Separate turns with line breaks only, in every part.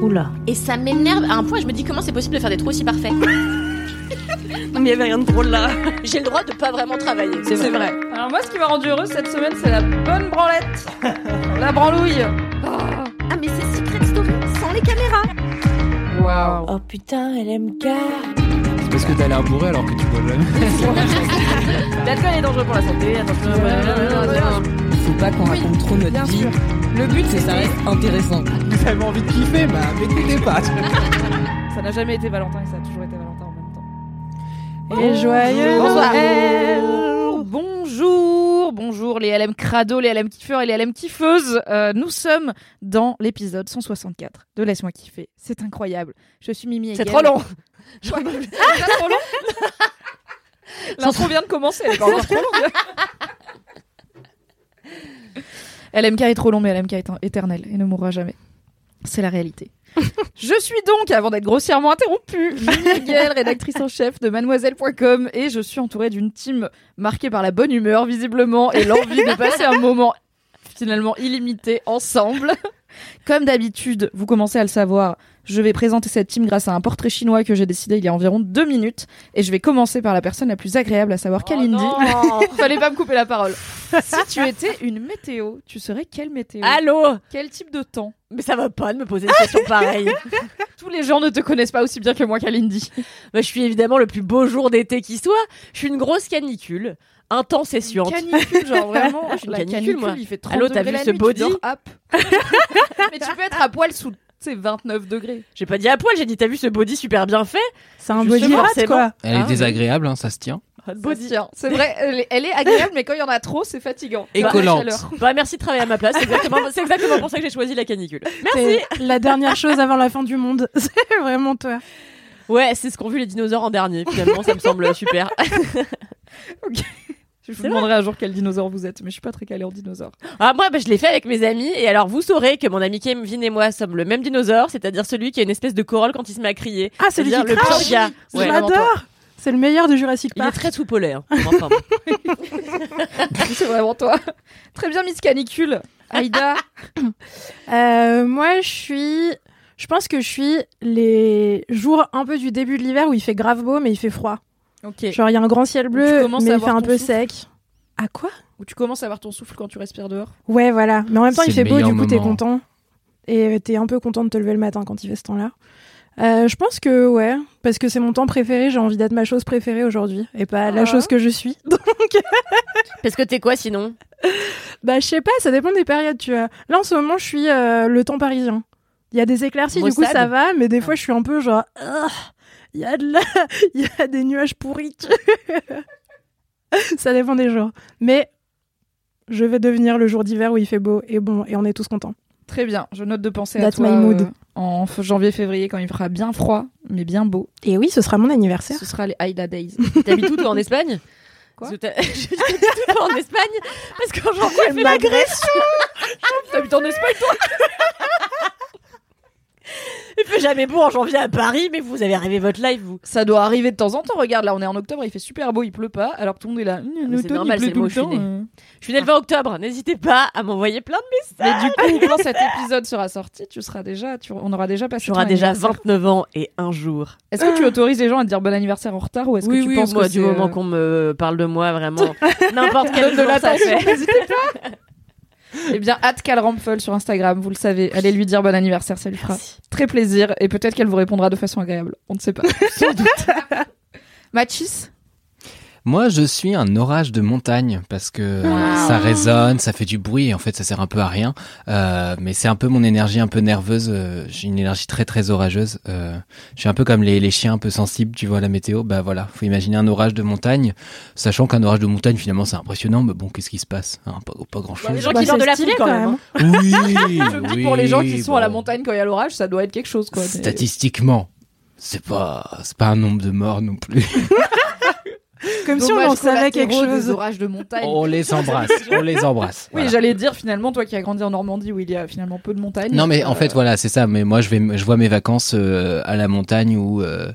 Oula.
Et ça m'énerve à un point, je me dis comment c'est possible de faire des trous aussi parfaits.
Mais il y avait rien de drôle là.
J'ai le droit de pas vraiment travailler.
C'est vrai.
Alors moi, ce qui m'a rendu heureuse cette semaine, c'est la bonne branlette. la branlouille.
Ah, mais c'est Secret Story sans les caméras.
Waouh.
Oh putain, LMK.
C'est parce que t'as l'air bourré alors que tu bois jamais.
L'alcool est dangereux pour la santé. Attention.
Faut pas qu'on raconte trop notre
Bien
vie.
sûr. Le but,
C'est ça reste intéressant.
Vous avez envie de kiffer, bah m'écoutez pas.
Ça n'a jamais été Valentin et ça a toujours été Valentin en même temps.
Et joyeux. Noël.
Bonjour, bonjour les LM crado, les LM kiffeurs et les LM kiffeuses. Euh, nous sommes dans l'épisode 164 de Laisse-moi kiffer. C'est incroyable. Je suis Mimi.
C'est trop long.
C'est trop long. L'intro vient de commencer, elle est pas encore trop longue. LMK est trop long, mais LMK est éternel et ne mourra jamais. C'est la réalité. Je suis donc, avant d'être grossièrement interrompue, Hegel, rédactrice en chef de mademoiselle.com et je suis entourée d'une team marquée par la bonne humeur, visiblement, et l'envie de passer un moment finalement illimité ensemble. Comme d'habitude, vous commencez à le savoir, je vais présenter cette team grâce à un portrait chinois que j'ai décidé il y a environ deux minutes et je vais commencer par la personne la plus agréable, à savoir Kalindi. Fallait pas me couper la parole. si tu étais une météo, tu serais quelle météo?
Allô?
Quel type de temps?
Mais ça va pas de me poser une question pareille.
Tous les gens ne te connaissent pas aussi bien que moi, Kalindi.
Bah, je suis évidemment le plus beau jour d'été qui soit. Je suis une grosse canicule, intense et suante.
Canicule, genre vraiment.
Je suis une
la
canicule,
canicule,
moi.
il fait 30
Allô, t'as vu
la
ce body.
Mais tu peux être à poil sous, tu sais, 29 degrés.
J'ai pas dit à poil, j'ai dit t'as vu ce body super bien fait?
C'est un body
forcément.
quoi.
Elle
Ah,
est désagréable, hein, ça se tient.
Body.
C'est vrai, elle est, elle est agréable, mais quand il y en a trop, c'est fatigant.
Et
La
collante.
Bah merci de travailler à ma place, c'est exactement, c'est exactement pour ça que j'ai choisi la canicule. Merci
C'est la dernière chose avant la fin du monde. C'est vraiment toi.
Ouais, c'est ce qu'ont vu les dinosaures en dernier, finalement ça me semble super.
Je vous demanderai un jour quel dinosaure vous êtes, mais je suis pas très calée en dinosaure.
Ah moi bah, je l'ai fait avec mes amis, et alors vous saurez que mon ami Kevin et moi sommes le même dinosaure, c'est-à-dire celui qui a une espèce de corolle quand il se met à crier.
Ah, c'est lui
C'est-à-dire
qui
le
crache.
gars.
Je
Ouais.
l'adore. C'est le meilleur de Jurassic
Il est
Park.
très tout polaire. Enfin, bon.
c'est vraiment toi. Très bien, Miss Canicule. Aïda.
Euh, moi, je suis. Je pense que je suis les jours un peu du début de l'hiver où il fait grave beau, mais il fait froid. Genre, il y a un grand ciel bleu, mais il fait un peu
souffle.
sec. À quoi?
Où tu commences à avoir ton souffle quand tu respires dehors.
Ouais, voilà. Mais en même temps, il fait beau, du coup, t'es
moment.
content. Et t'es un peu content de te lever le matin quand il fait ce temps-là. Euh, je pense que, ouais, parce que c'est mon temps préféré, j'ai envie d'être ma chose préférée aujourd'hui, et pas la
Ah.
chose que je suis. Donc,
Parce que t'es quoi sinon?
Bah, je sais pas, ça dépend des périodes, tu vois. Là, en ce moment, je suis euh, le temps parisien. Il y a des éclaircies, du coup, ça va, mais des fois, je suis un peu genre, Ah, il y a de la... il y a des nuages pourris. ça dépend des jours. Mais je vais devenir le jour d'hiver où il fait beau et bon, et on est tous contents.
Très bien. Je note de penser
That's
à toi
my mood.
euh, en janvier-février quand il fera bien froid, mais bien beau.
Et oui, ce sera mon anniversaire.
Ce sera les Aïda Days.
T'habites où toi en Espagne?
Quoi?
Parce que t'as- J'habite où, toi en Espagne Parce qu'en janvier, il fait
L'agression
T'habites en Espagne, toi?
Il fait jamais beau en janvier à Paris, mais vous avez rêvé votre live, vous.
Ça doit arriver de temps en temps. Regarde, là, on est en octobre, il fait super beau, il pleut pas, alors que tout le monde est là.
mais c'est normal, c'est le. Je suis née le 20 octobre, n'hésitez pas à m'envoyer plein de
Mais
messages.
du coup, quand cet épisode sera sorti, tu seras déjà, tu- on aura déjà passé.
Tu auras déjà
anniversaire.
29 ans et un jour.
Est-ce que tu autorises les gens à te dire bon anniversaire en retard ou est-ce
oui,
que tu
oui,
penses
moi,
que
du moment
euh,
qu'on me parle de moi, vraiment, n'importe quel
de
jour, ça fait.
n'hésitez pas. Eh bien, hâte Calrampfel sur Instagram, vous le savez. Allez lui dire bon anniversaire, ça lui fera très plaisir. Et peut-être qu'elle vous répondra de façon agréable. On ne sait pas. Sans doute. Mathis
Moi, je suis un orage de montagne parce que ça résonne, ça fait du bruit et en fait, ça sert un peu à rien. Euh, mais c'est un peu mon énergie un peu nerveuse. euh, J'ai une énergie très très orageuse. Euh, je suis un peu comme les, les chiens un peu sensibles, tu vois, à la météo. Bah voilà, faut imaginer un orage de montagne, sachant qu'un orage de montagne, finalement, c'est impressionnant. Mais bon, qu'est-ce qui se passe? Hein, Pas, pas grand chose.
Les gens
Bah,
qui sortent de la
stylé,
quand même. hein.
Oui,
Je me dis
oui,
pour les gens qui sont à la montagne quand il y a l'orage, ça doit être quelque chose, quoi.
Statistiquement, c'est pas c'est pas un nombre de morts non plus.
Comme si on en savait quelque
collatéraux des
chose.
orages de montagne.
on les embrasse, on les embrasse.
Oui, j'allais dire finalement, toi qui as grandi en Normandie où il y a finalement peu de montagnes.
Non mais en
euh,
fait voilà c'est ça mais moi je vais je vois mes vacances euh, à la montagne où euh,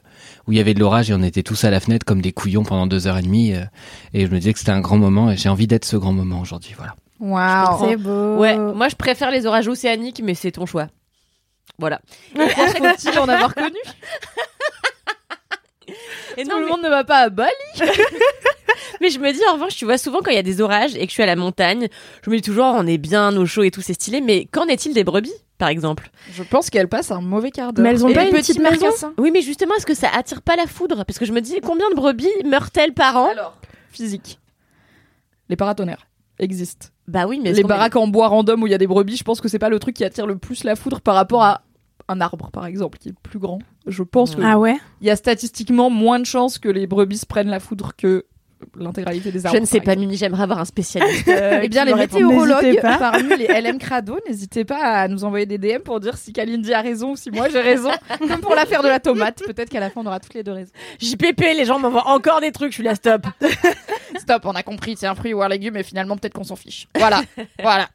où il y avait de l'orage et on était tous à la fenêtre comme des couillons pendant deux heures et demie euh, et je me disais que c'était un grand moment et j'ai envie d'être ce grand moment aujourd'hui voilà
Waouh.
C'est beau.
Ouais, moi je préfère les orages océaniques, mais c'est ton choix. Voilà.
Faut-il en avoir connu?
Et
Tout
non,
le
mais,
monde ne va pas à Bali.
mais je me dis en revanche, tu vois, souvent quand il y a des orages et que je suis à la montagne, je me dis toujours on est bien au chaud et tout, c'est stylé, mais qu'en est-il des brebis, par exemple?
Je pense qu'elle passe un mauvais quart d'heure.
Mais elles ont
Et
pas une petite maison
marcassins.
Oui, mais justement, est-ce que ça attire pas la foudre? Parce que je me dis combien de brebis meurent-elles par an?
Alors, physique. Les paratonnerres existent.
Bah oui, mais
les
est-
baraques en bois random où il y a des brebis, je pense que c'est pas le truc qui attire le plus la foudre par rapport à un arbre, par exemple, qui est plus grand. Je pense qu'il
Ah ouais
y a statistiquement moins de chances que les brebis se prennent la foudre que l'intégralité des arbres.
Je ne sais pas. Mimi, j'aimerais avoir un spécialiste. euh,
Eh bien, les météorologues
N'hésitez pas.
parmi les LM Crado, n'hésitez pas à nous envoyer des DM pour dire si Kalindi a raison ou si moi j'ai raison. Comme pour l'affaire de la tomate, peut-être qu'à la fin on aura toutes les deux raison.
JPP, les gens m'envoient encore des trucs, je suis là, stop.
Stop, on a compris, c'est un fruit ou un légume, mais finalement peut-être qu'on s'en fiche. Voilà, voilà.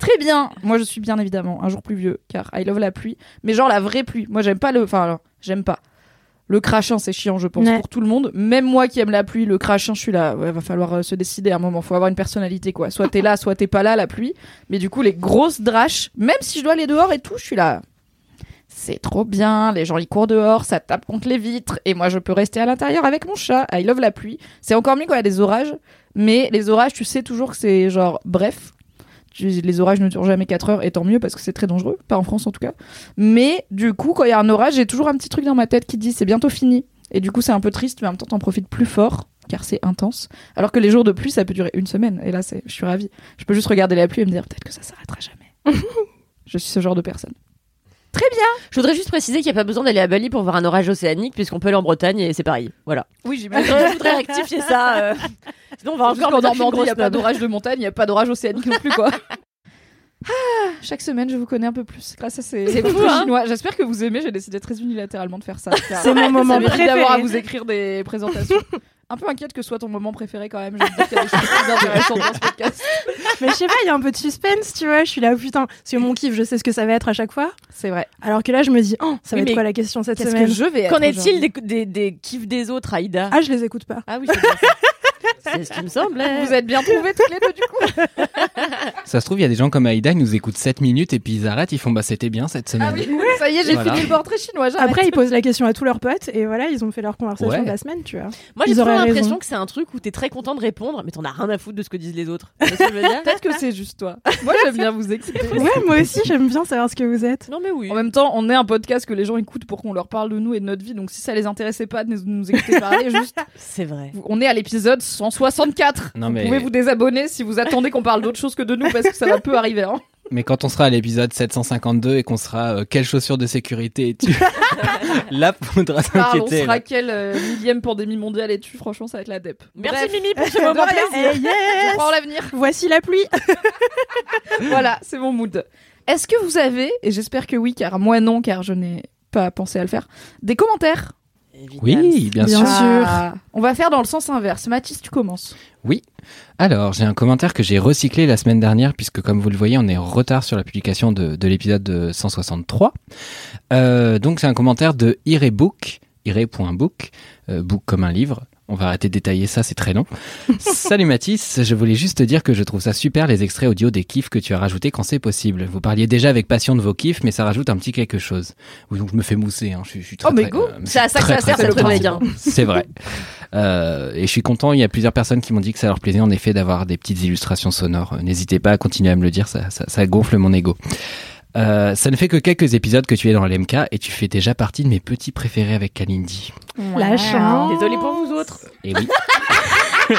Très bien. Moi, je suis bien évidemment un jour plus vieux, car I love la pluie. Mais genre la vraie pluie. Moi, j'aime pas le. Enfin, alors, j'aime pas. Le crachin, c'est chiant, je pense,
Ouais.
pour tout le monde. Même moi qui aime la pluie, le crachin, je suis là. Ouais, va falloir euh, se décider à un moment. Faut avoir une personnalité, quoi. Soit t'es là, soit t'es pas là, la pluie. Mais du coup, les grosses draches, même si je dois aller dehors et tout, je suis là. C'est trop bien, les gens ils courent dehors, ça tape contre les vitres, et moi je peux rester à l'intérieur avec mon chat. I love la pluie. C'est encore mieux quand il y a des orages, mais les orages, tu sais toujours que c'est genre bref. Les orages ne durent jamais 4 heures, et tant mieux parce que c'est très dangereux, pas en France en tout cas. Mais du coup, quand il y a un orage, j'ai toujours un petit truc dans ma tête qui dit c'est bientôt fini. Et du coup, c'est un peu triste, mais en même temps, t'en profites plus fort car c'est intense. Alors que les jours de pluie, ça peut durer une semaine. Et là, c'est, je suis ravie. Je peux juste regarder la pluie et me dire peut-être que ça s'arrêtera jamais. je suis ce genre de personne.
Je voudrais juste préciser qu'il n'y a pas besoin d'aller à Bali pour voir un orage océanique, puisqu'on peut aller en Bretagne et c'est pareil. Voilà.
Oui,
Je
j'imagine.
voudrais, je voudrais rectifier ça. euh. Sinon, on va encore
qu'en
me dire que je suis une
Normandie, il n'y a pas
snob.
d'orage de montagne, il n'y a pas d'orage océanique non plus, quoi. Ah, chaque semaine, je vous connais un peu plus grâce à ces
C'est
ces
fou, hein
chinois. J'espère que vous aimez. J'ai décidé très unilatéralement de faire ça. car
C'est mon moment
ça mérite d'avoir à
préféré.
vous écrire des présentations. Un peu inquiète que ce soit ton moment préféré quand même. Je veux dire qu'il y a des choses plus intéressantes dans ce podcast.
Mais je sais pas, il y a un peu de suspense, tu vois. Je suis là, putain. Parce que mon kiff, je sais ce que ça va être à chaque fois.
C'est vrai.
Alors que là, je me dis, oh, ça va
Oui,
être
mais
quoi la question cette semaine
que je vais être
Qu'en est-il des, des, des kiffs des autres, Aïda?
Ah, je les écoute pas.
Ah oui, c'est. C'est ce qui me semblait.
Vous êtes bien trouvés toutes les deux du coup.
ça se trouve il y a des gens comme Aïda ils nous écoutent 7 minutes et puis ils arrêtent ils font bah c'était bien cette semaine
Ah oui, ça y est, j'ai
Voilà.
fini le portrait chinois. j'arrête.
Après, ils posent la question à tous leurs potes et voilà, ils ont fait leur conversation
Ouais.
de la semaine, tu vois.
Moi, j'ai toujours l'impression
raison.
que c'est un truc où t'es très content de répondre, mais t'en as rien à foutre de ce que disent les autres. Tu vois ce que je veux dire?
Peut-être que c'est juste toi. Moi, j'aime bien vous exciter.
Ouais, moi aussi, j'aime bien savoir ce que vous êtes.
Non, mais oui.
En même temps, on est un podcast que les gens écoutent pour qu'on leur parle de nous et de notre vie. Donc si ça les intéressait pas de nous, nous écouter parler, juste,
C'est vrai.
on est à l'épisode 164.
Non,
vous
mais-
pouvez vous désabonner si vous attendez qu'on parle d'autre chose que de nous parce que ça va peu arriver. Hein.
mais quand on sera à l'épisode 752 et qu'on sera euh, quelles chaussures de sécurité es-tu là faudra
Ah, on
s'inquiéter
sera
là.
quelle euh, millième pandémie mondiale et tu Franchement, ça va être la dep.
Merci
Bref,
Mimi pour ce moment plaisir.
Eh, yes
je prends l'avenir.
Voici la pluie.
voilà, c'est mon mood. Est-ce que vous avez, et j'espère que oui, car moi non, car je n'ai pas pensé à le faire, des commentaires?
Oui bien,
Bien
sûr
sûr.
Ah, On va faire dans le sens inverse. Mathis, tu commences.
Oui. Alors, j'ai un commentaire que j'ai recyclé la semaine dernière, puisque comme vous le voyez, on est en retard sur la publication de, de l'épisode de 163. Euh, donc, c'est un commentaire de Irebook, ire.book, euh, book comme un livre. On va arrêter de détailler ça, c'est très long. Salut Mathis, je voulais juste te dire que je trouve ça super les extraits audio des kiffs que tu as rajoutés quand c'est possible. Vous parliez déjà avec passion de vos kiffs, mais ça rajoute un petit quelque chose. Donc je me fais mousser, hein. je, suis- je suis très,
Oh, mais go.
euh,
C'est à ça que ça sert.
C'est vrai. Euh, et je suis content, il y a plusieurs personnes qui m'ont dit que ça leur plaisait en effet d'avoir des petites illustrations sonores. N'hésitez pas à continuer à me le dire, ça, ça, ça gonfle mon ego. Euh, ça ne fait que quelques épisodes que tu es dans l'MK et tu fais déjà partie de mes petits préférés avec Kalindi.
La chance.
Désolé pour vous autres.
Et oui.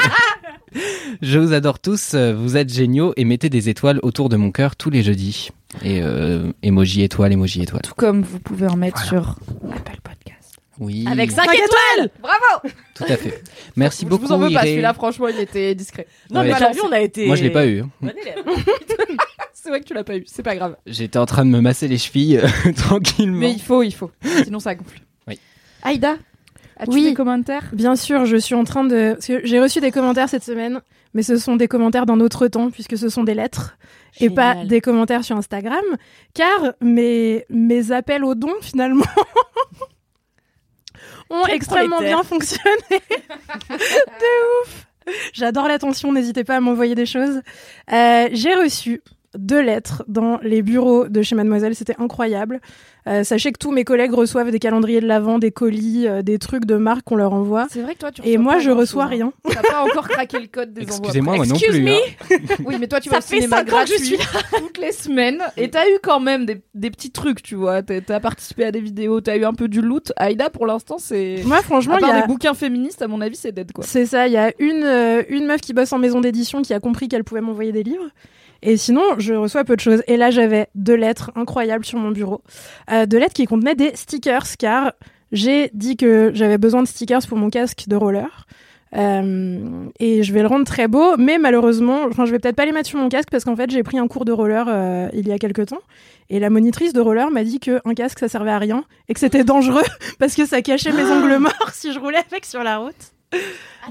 Je vous adore tous, vous êtes géniaux et mettez des étoiles autour de mon cœur tous les jeudis. Et euh, emoji étoile, emoji étoile.
Tout comme vous pouvez en mettre
Voilà.
sur Apple Podcast.
Oui,
Avec 5
Cinq
étoiles
Bravo
tout à fait. Merci
Je
beaucoup.
vous en veux pas,
Iré.
celui-là, franchement, il était discret.
Non,
Ouais.
mais t'as vu, on a été.
Moi, je l'ai pas eu. hein.
Bon élève.
C'est vrai que tu l'as pas eu, c'est pas grave.
J'étais en train de me masser les chevilles euh, tranquillement.
Mais il faut, il faut. Sinon, ça gonfle.
Oui.
Aïda, as-tu
Oui.
des commentaires?
Bien sûr, je suis en train de. J'ai reçu des commentaires cette semaine, mais ce sont des commentaires d'un autre temps, puisque ce sont des lettres, et pas des commentaires sur Instagram, car mes, mes appels aux dons, finalement, ont
Quel
extrêmement bien fonctionné. de ouf J'adore l'attention, n'hésitez pas à m'envoyer des choses. Euh, J'ai reçu deux lettres dans les bureaux de chez Mademoiselle, c'était incroyable. Euh, sachez que tous mes collègues reçoivent des calendriers de l'Avent, des colis, euh, des trucs de marque qu'on leur envoie.
C'est vrai que toi, tu
Et moi, je reçois
hein.
rien.
T'as pas encore craqué le code des envois.
Excusez-moi, moi non
Excuse
plus.
me.
hein.
Oui, mais toi, tu vas au
fait
cinéma
cinq ans que je
gratuit
suis
toutes les semaines. Et t'as eu quand même des, des petits trucs, tu vois. T'as t'as participé à des vidéos, t'as eu un peu du loot. Aïda, pour l'instant, c'est.
Moi, franchement, il y a...
des bouquins féministes, à mon avis, c'est dead, quoi.
c'est ça. Il y a une, euh, une meuf qui bosse en maison d'édition qui a compris qu'elle pouvait m'envoyer des livres. Et sinon, je reçois peu de choses. Et là, j'avais deux lettres incroyables sur mon bureau. Euh, deux lettres qui contenaient des stickers, car j'ai dit que j'avais besoin de stickers pour mon casque de roller. Euh, et je vais le rendre très beau, mais malheureusement, enfin, je vais peut-être pas les mettre sur mon casque parce qu'en fait, j'ai pris un cours de roller euh, il y a quelques temps. Et la monitrice de roller m'a dit que un casque, ça servait à rien et que c'était dangereux parce que ça cachait mes angles morts si je roulais avec sur la route.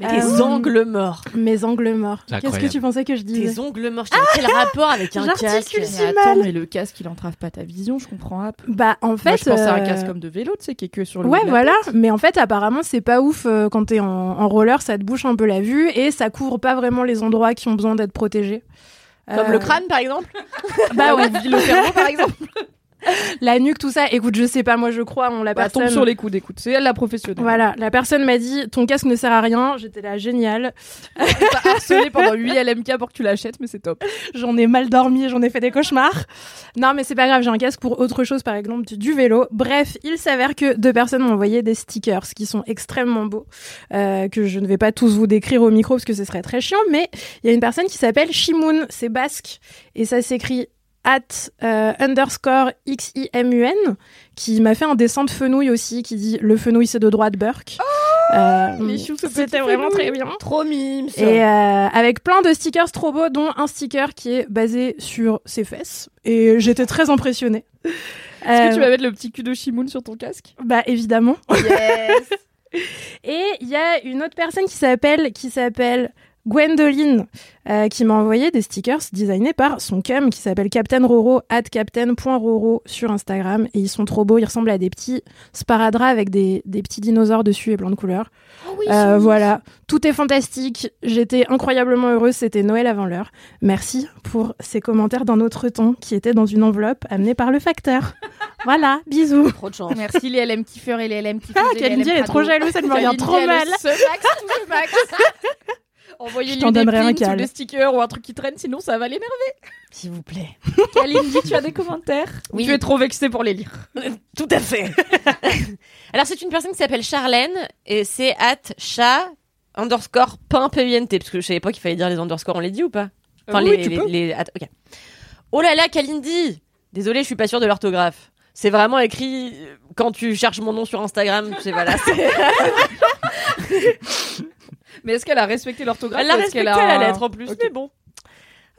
Mais
Euh,
tes ongles morts.
Mes angles morts. Qu'est-ce que tu pensais que je disais
Tes ongles morts. Dis, Quel rapport avec un casque
J'articule si
Mais attends,
mal.
mais le casque, il entrave pas ta vision, je comprends pas.
Bah en fait,
Moi, je pensais à un
euh,
casque comme de vélo, tu sais, qui est que sur le.
Ouais, voilà.
tête.
Mais en fait, apparemment, c'est pas ouf euh, quand t'es en, en roller, ça te bouche un peu la vue et ça couvre pas vraiment les endroits qui ont besoin d'être protégés.
Comme
Euh,
le crâne, par exemple
Bah ouais,
le cerveau, par exemple.
la nuque, tout ça. Écoute, je sais pas, moi je crois en la
Bah,
personne.
tombe sur les coudes, écoute. C'est elle la professionnelle.
Voilà, la personne m'a dit ton casque ne sert à rien. J'étais là, génial.
T'as harcelé pendant 8 LMK pour que tu l'achètes, mais c'est top.
J'en ai mal dormi, j'en ai fait des cauchemars. Non, mais c'est pas grave, j'ai un casque pour autre chose, par exemple du, du vélo. Bref, il s'avère que deux personnes m'ont envoyé des stickers qui sont extrêmement beaux, euh, que je ne vais pas tous vous décrire au micro parce que ce serait très chiant, mais il y a une personne qui s'appelle Shimoun, c'est basque, et ça s'écrit at euh, underscore ximun qui m'a fait un dessin de fenouil aussi qui dit le fenouil c'est de droite Burke. Euh,
ce petit
C'était vraiment
fenouil.
très bien.
Trop mime. ça.
Et euh, avec plein de stickers trop beaux, dont un sticker qui est basé sur ses fesses. Et j'étais très impressionnée.
Est-ce que
Euh,
tu vas mettre le petit cul de Shimoun sur ton casque?
Bah évidemment.
Yes
Et il y a une autre personne qui s'appelle qui s'appelle Gwendoline euh, qui m'a envoyé des stickers designés par son cum qui s'appelle Captain Roro at captain.roro sur Instagram et ils sont trop beaux, ils ressemblent à des petits sparadraps avec des, des petits dinosaures dessus et plein de couleurs. Euh, voilà, tout est fantastique. J'étais incroyablement heureuse. C'était Noël avant l'heure. Merci pour ces commentaires d'un autre ton qui étaient dans une enveloppe amenée par le facteur. voilà, bisous.
Trop de chance.
Merci les LM kiffeurs et les LM kiffeuses.
Ah, Kalindi, elle est trop jalouse, elle me regarde trop mal.
se max, tout max. Envoyez-lui des pins ou des stickers ou un truc qui traîne, sinon ça va l'énerver.
S'il vous plaît.
Kalindi, tu as des commentaires
Oui.
Tu es trop vexée pour les lire.
Tout à fait. Alors, c'est une personne qui s'appelle Charlène et c'est at chat underscore pain PINT parce que je savais pas qu'il fallait dire les underscores, on les dit ou pas Enfin,
Euh,
les,
oui, tu
les-
peux.
les-. Oh là là, Kalindi Désolée, je suis pas sûre de l'orthographe. C'est vraiment écrit euh, quand tu cherches mon nom sur Instagram. C'est voilà.
Mais est-ce qu'elle a respecté l'orthographe
Elle l'a respecté à la lettre en plus, mais bon.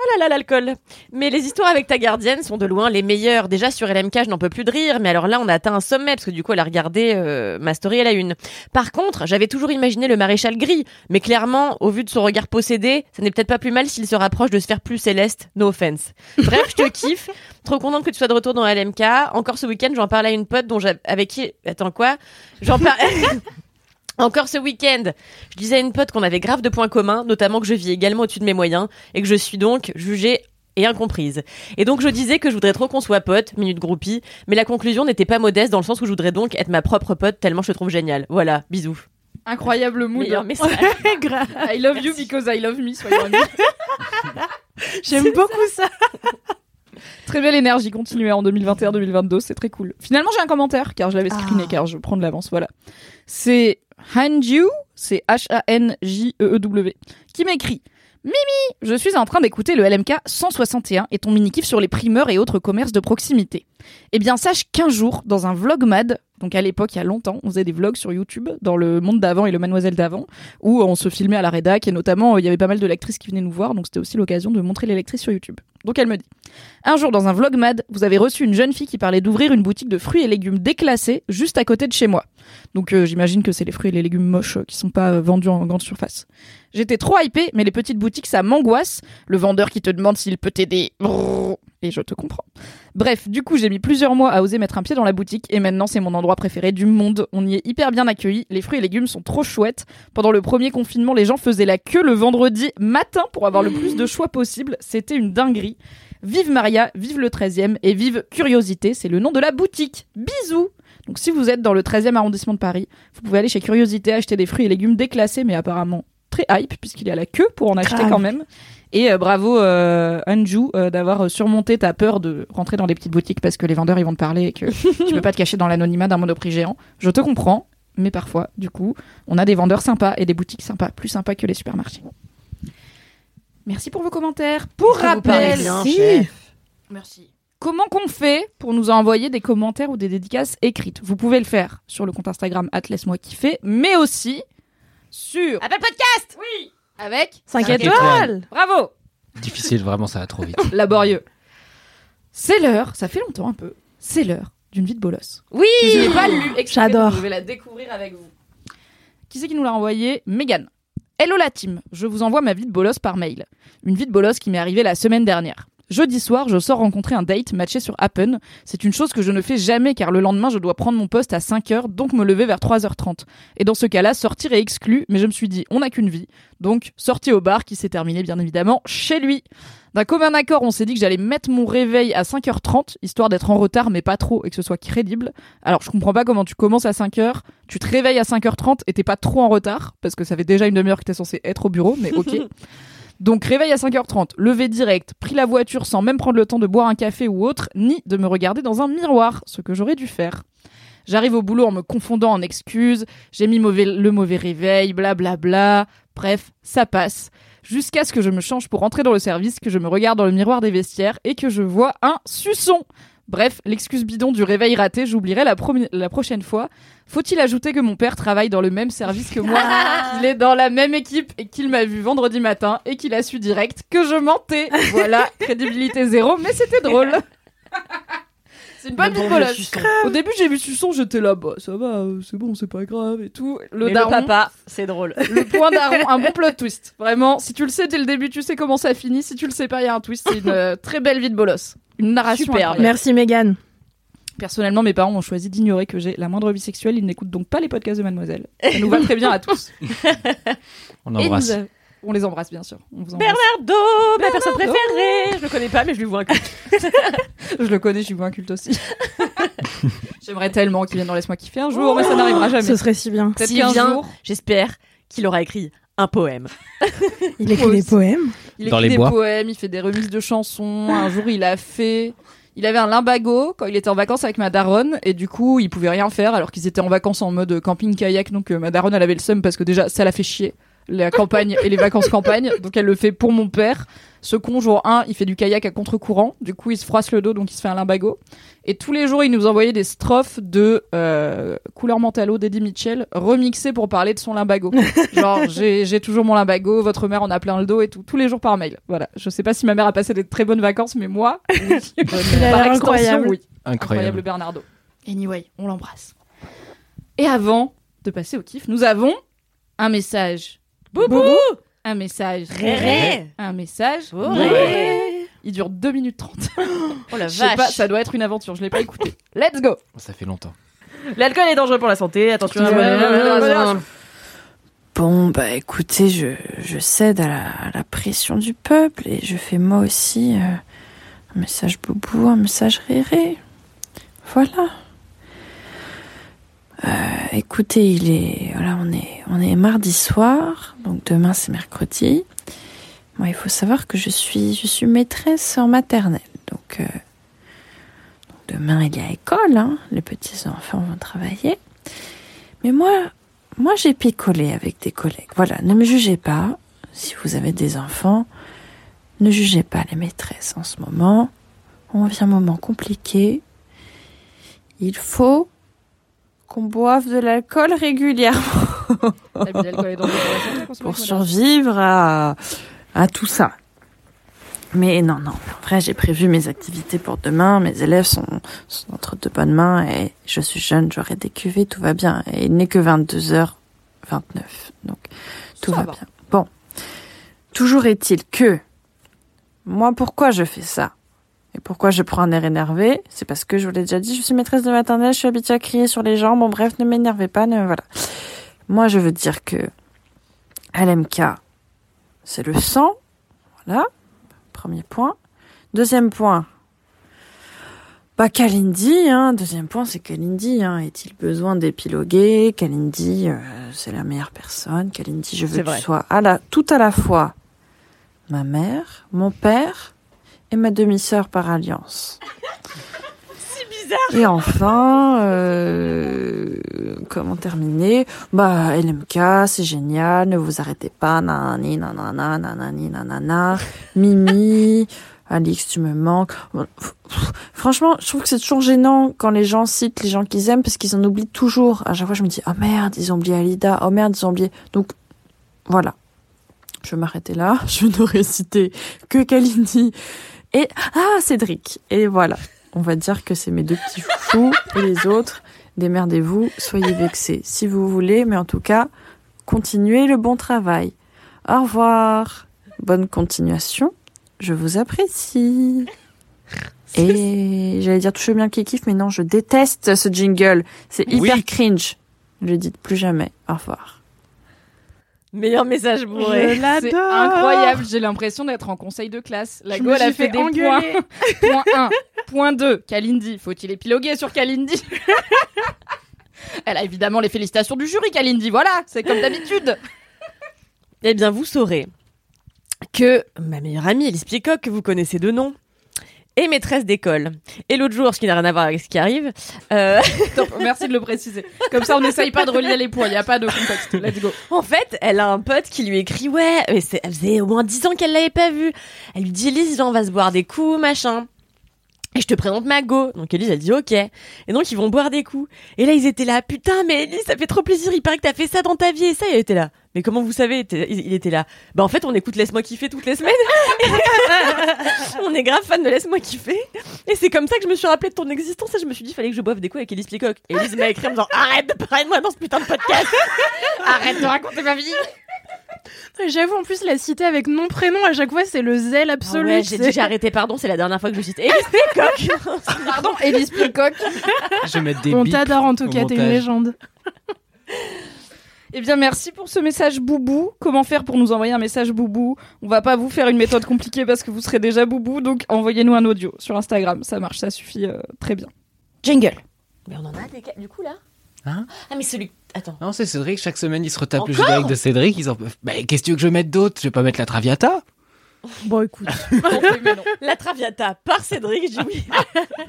Ah là là, l'alcool. Mais les histoires avec ta gardienne sont de loin les meilleures. Déjà sur LMK, je n'en peux plus de rire, mais alors là, on a atteint un sommet parce que du coup, elle a regardé euh, ma story à la une. Par contre, j'avais toujours imaginé le maréchal gris, mais clairement, au vu de son regard possédé, ça n'est peut-être pas plus mal s'il se rapproche de se faire plus céleste. No offense. Bref, je te kiffe. Trop contente que tu sois de retour dans LMK. Encore ce week-end, j'en parlais à une pote dont avec qui. Attends quoi? J'en parlais. Encore ce week-end, je disais à une pote qu'on avait grave de points communs, notamment que je vis également au-dessus de mes moyens et que je suis donc jugée et incomprise. Et donc je disais que je voudrais trop qu'on soit potes, minute groupie, mais la conclusion n'était pas modeste dans le sens où je voudrais donc être ma propre pote tellement je te trouve géniale. Voilà, bisous.
Incroyable mood.
Meilleur message.
I love you because I love me, soyons amis.
J'aime beaucoup ça.
Très belle énergie, continuez en 2021-2022, c'est très cool. Finalement, j'ai un commentaire, car je l'avais screené,
Ah.
car je prends de l'avance, voilà. C'est Hanju, c'est H-A-N-J-E-E-W, qui m'écrit Mimi, je suis en train d'écouter le LMK 161 et ton mini-kiff sur les primeurs et autres commerces de proximité. Eh bien, sache qu'un jour, dans un vlog mad, donc à l'époque, il y a longtemps, on faisait des vlogs sur YouTube, dans le monde d'avant et le mademoiselle d'avant, où on se filmait à la rédac, et notamment, il y avait pas mal de lectrices qui venaient nous voir, donc c'était aussi l'occasion de montrer les lectrices sur YouTube. Donc elle me dit un jour, dans un vlog mad, vous avez reçu une jeune fille qui parlait d'ouvrir une boutique de fruits et légumes déclassés juste à côté de chez moi. Donc euh, j'imagine que c'est les fruits et les légumes moches euh, qui sont pas euh, vendus en grande surface. J'étais trop hypée, mais les petites boutiques, ça m'angoisse. Le vendeur qui te demande s'il peut t'aider. Et je te comprends. Bref, du coup, j'ai mis plusieurs mois à oser mettre un pied dans la boutique et maintenant c'est mon endroit préféré du monde. On y est hyper bien accueillis. Les fruits et légumes sont trop chouettes. Pendant le premier confinement, les gens faisaient la queue le vendredi matin pour avoir le plus de choix possible. C'était une dinguerie. Vive Maria, vive le 13e et vive Curiosité, c'est le nom de la boutique. Bisous Donc si vous êtes dans le 13e arrondissement de Paris, vous pouvez aller chez Curiosité acheter des fruits et légumes déclassés mais apparemment très hype puisqu'il y a la queue pour en acheter
Grave.
quand même. Et euh, bravo euh, Anju euh, d'avoir surmonté ta peur de rentrer dans les petites boutiques parce que les vendeurs ils vont te parler et que tu peux pas te cacher dans l'anonymat d'un monoprix géant. Je te comprends, mais parfois du coup, on a des vendeurs sympas et des boutiques sympas, plus sympas que les supermarchés. Merci pour vos commentaires. Pour
Ça
rappel,
bien,
si.
chef.
Merci. Comment qu'on fait pour nous envoyer des commentaires ou des dédicaces écrites? Vous pouvez le faire sur le compte Instagram laisse-moi kiffer, mais aussi sur
Apple Podcast
oui avec
5
Cinq
étoiles.
étoiles.
bravo
Difficile, vraiment, ça va trop vite.
laborieux. C'est l'heure, ça fait longtemps un peu. C'est l'heure d'une vie de bolos.
Oui
je n'ai pas lu
J'adore.
Je vais la découvrir avec vous. Qui c'est qui nous l'a envoyé? Megan. Hello la team, je vous envoie ma vie de bolos par mail. Une vie de bolos qui m'est arrivée la semaine dernière. Jeudi soir, je sors rencontrer un date matché sur Appen. C'est une chose que je ne fais jamais car le lendemain, je dois prendre mon poste à 5h, donc me lever vers 3h30. Et dans ce cas-là, sortir est exclu, mais je me suis dit, on n'a qu'une vie. Donc, sortie au bar qui s'est terminée bien évidemment chez lui. D'un commun accord, on s'est dit que j'allais mettre mon réveil à 5h30, histoire d'être en retard, mais pas trop, et que ce soit crédible. Alors, je comprends pas comment tu commences à 5h, tu te réveilles à 5h30 et t'es pas trop en retard, parce que ça fait déjà une demi-heure que t'es censé être au bureau, mais ok. Donc, réveil à 5h30, levé direct, pris la voiture sans même prendre le temps de boire un café ou autre, ni de me regarder dans un miroir, ce que j'aurais dû faire. J'arrive au boulot en me confondant en excuses, j'ai mis le mauvais réveil, blablabla. Bref, ça passe. Jusqu'à ce que je me change pour entrer dans le service, que je me regarde dans le miroir des vestiaires et que je vois un suçon. Bref, l'excuse bidon du réveil raté, j'oublierai la, prochaine fois. Faut-il ajouter que mon père travaille dans le même service que moi, qu'il est dans la même équipe et qu'il m'a vu vendredi matin et qu'il a su direct que je mentais. Voilà, crédibilité zéro, mais c'était drôle. C'est une bonne bolosse. Au début, j'ai vu Suçon, j'étais là, bah ça va, euh, c'est bon, c'est pas grave et tout. Le
Le,
daron,
papa, c'est drôle.
le point daron, un bon plot twist. Vraiment, si tu le sais dès le début, tu sais comment ça finit. Si tu le sais pas, il y a un twist. C'est une euh, très belle vie de bolos. Une narration incroyable.
Merci Megan.
Personnellement, mes parents ont choisi d'ignorer que j'ai la moindre vie sexuelle. Ils n'écoutent donc pas les podcasts de Mademoiselle. Ça nous va très bien à tous.
On
Et
embrasse.
nous On les embrasse, bien sûr. On vous embrasse.
Bernardo, ma personne préférée. Je le connais pas, mais je lui vois un culte.
Je le connais, je suis un culte aussi. J'aimerais tellement qu'il vienne dans Laisse-moi kiffer un jour, mais ça n'arrivera jamais.
Ce serait si bien.
Vient,
jour,
J'espère qu'il aura écrit un poème.
Il écrit des poèmes.
il
Dans
écrit
les
des
bois.
poèmes, il fait des remises de chansons. Un jour, il a fait. Il avait un limbago quand il était en vacances avec ma daronne et du coup il pouvait rien faire alors qu'ils étaient en vacances en mode camping kayak donc euh, ma daronne elle avait le seum parce que déjà ça la fait chier la campagne et les vacances campagne. Donc elle le fait pour mon père. Ce con jour 1 il fait du kayak à contre-courant. Du coup il se froisse le dos donc il se fait un limbago. Et tous les jours il nous envoyait des strophes de euh, couleur mentalo d'Eddie Mitchell remixées pour parler de son limbago. Genre j'ai j'ai toujours mon limbago votre mère en a plein le dos et tout. Tous les jours par mail. Voilà. Je sais pas si ma mère a passé des très bonnes vacances mais moi oui. Par extension
incroyable.
oui. Incroyable.
Incroyable.
Bernardo. Anyway on l'embrasse. Et avant de passer au kiff nous avons un message
Boubou
un message.
Réré
un message. Réré. Il dure 2 minutes 30
Oh la
pas
vache.
ça doit être une aventure je l'ai pas écouté. Let's go.
Ça fait longtemps.
L'alcool est dangereux pour la santé, attention.
Bon, bah écoutez, je, je cède à la, à la pression du peuple et je fais moi aussi euh, un message boubou, un message réré. Voilà. Euh, écoutez, il est voilà, on est on est mardi soir, donc demain c'est mercredi. Moi, il faut savoir que je suis je suis maîtresse en maternelle, donc, euh, demain il y a école, hein, les petits enfants vont travailler. Mais moi, moi j'ai picolé avec des collègues. Voilà, ne me jugez pas. Si vous avez des enfants, ne jugez pas les maîtresses en ce moment. On vit un moment compliqué. Il faut qu'on boive de l'alcool régulièrement
dangereux pour
survivre à, à tout ça. Mais non, non, en vrai, j'ai prévu mes activités pour demain. Mes élèves sont, sont entre de bonnes mains et je suis jeune, j'aurai des cuvées, tout va bien. Et il n'est que 22h29, donc tout va. bien. Bon, toujours est-il que moi, pourquoi je fais ça? Et pourquoi je prends un air énervé? C'est parce que je vous l'ai déjà dit, je suis maîtresse de maternelle, je suis habituée à crier sur les gens. Bon, bref, ne m'énervez pas, ne voilà. Moi, je veux dire que LMK, c'est le sang. Voilà. Premier point. Deuxième point. Bah, Kalindi, hein. Deuxième point, c'est Kalindi, hein. Est-il besoin d'épiloguer? Kalindi, euh, c'est la meilleure personne. Kalindi, je veux que tu sois à la, tout à la fois ma mère, mon père et ma demi-sœur par alliance.
C'est bizarre.
Et enfin, euh, comment terminer? Bah, LMK, c'est génial, ne vous arrêtez pas, nanani, nanana, nanani, nanana, Mimi, Alix, tu me manques. Franchement, je trouve que c'est toujours gênant quand les gens citent les gens qu'ils aiment parce qu'ils en oublient toujours. À chaque fois, je me dis, oh merde, ils ont oublié Alida, oh merde, ils ont oublié. Donc, voilà. Je vais m'arrêter là. Je n'aurais cité que Kalindi et, ah, Cédric. Et voilà. On va dire que c'est mes deux petits chouchous et les autres, démerdez-vous, soyez vexés si vous voulez, mais en tout cas, continuez le bon travail. Au revoir. Bonne continuation. Je vous apprécie. Et j'allais dire touche bien qui kiffe, mais non, je déteste ce jingle. C'est hyper
Oui.
cringe. Ne le dites plus jamais. Au revoir.
Meilleur message bourré.
Je l'adore.
C'est incroyable, j'ai l'impression d'être en conseil de classe. La
Je
go, elle a fait, des
engueuler.
points. Point 1. Point 2. Kalindi. Faut-il épiloguer sur Kalindi? Elle a évidemment les félicitations du jury, Kalindi. Voilà, c'est comme d'habitude.
Eh bien, vous saurez que ma meilleure amie, Elise Piecock, que vous connaissez de nom, est maîtresse d'école. Et l'autre jour, ce qui n'a rien à voir avec ce qui arrive, euh,
Top, merci de le préciser. Comme ça, on n'essaye pas de relier les points. Il n'y a pas de contexte. Let's go.
en fait, elle a un pote qui lui écrit Ouais, mais elle faisait au moins 10 ans qu'elle l'avait pas vu. Elle lui dit viens, on va se boire des coups, machin. Et je te présente ma go. Donc Elise, elle dit ok. Et donc ils vont boire des coups. Et là, ils étaient là. Putain, mais Elise, ça fait trop plaisir. Il paraît que t'as fait ça dans ta vie et ça. Et elle était là. Mais comment vous savez? Il était là. Bah en fait, on écoute Laisse-moi kiffer toutes les semaines. on est grave fan de Laisse-moi kiffer. Et c'est comme ça que je me suis rappelé de ton existence. Et je me suis dit, fallait que je boive des coups avec Elise Peacock. Et Elise m'a écrit en me disant, arrête de parler de moi dans ce putain de podcast. arrête de raconter ma vie.
J'avoue, en plus, la citer avec nom, prénom, à chaque fois, c'est le zèle absolu.
Ah ouais, j'ai j'ai arrêté, pardon, c'est la dernière fois que je cite Elise Peacock.
Pardon, Elise Pilcock.
Je vais mettre des
On t'adore en tout cas, t'es une légende.
Eh bien, merci pour ce message boubou. Comment faire pour nous envoyer un message boubou? On va pas vous faire une méthode compliquée parce que vous serez déjà boubou, donc envoyez-nous un audio sur Instagram. Ça marche, ça suffit euh, très bien. Jingle.
Mais on en a des cas, du coup là?
Hein?
Ah mais celui... Attends.
Non, c'est Cédric, chaque semaine il se retape le
Encore?
générique de Cédric, ils en peuvent. Bah, qu'est-ce que tu veux que je mette d'autre? Je vais pas mettre la Traviata
Bon, écoute.
La Traviata par Cédric, oui.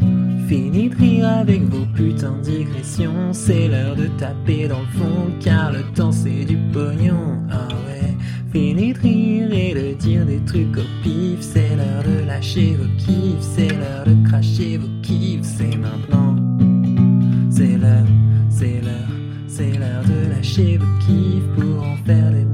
Fini de rire avec vos putains de digressions, c'est l'heure de taper dans le fond, car le temps c'est du pognon. Ah ouais, fini de rire et de dire des trucs au pif, c'est l'heure de lâcher vos kiffs, c'est l'heure de cracher vos kiffs, c'est maintenant. C'est l'heure, c'est l'heure, c'est l'heure de lâcher vos kiffs pour en faire des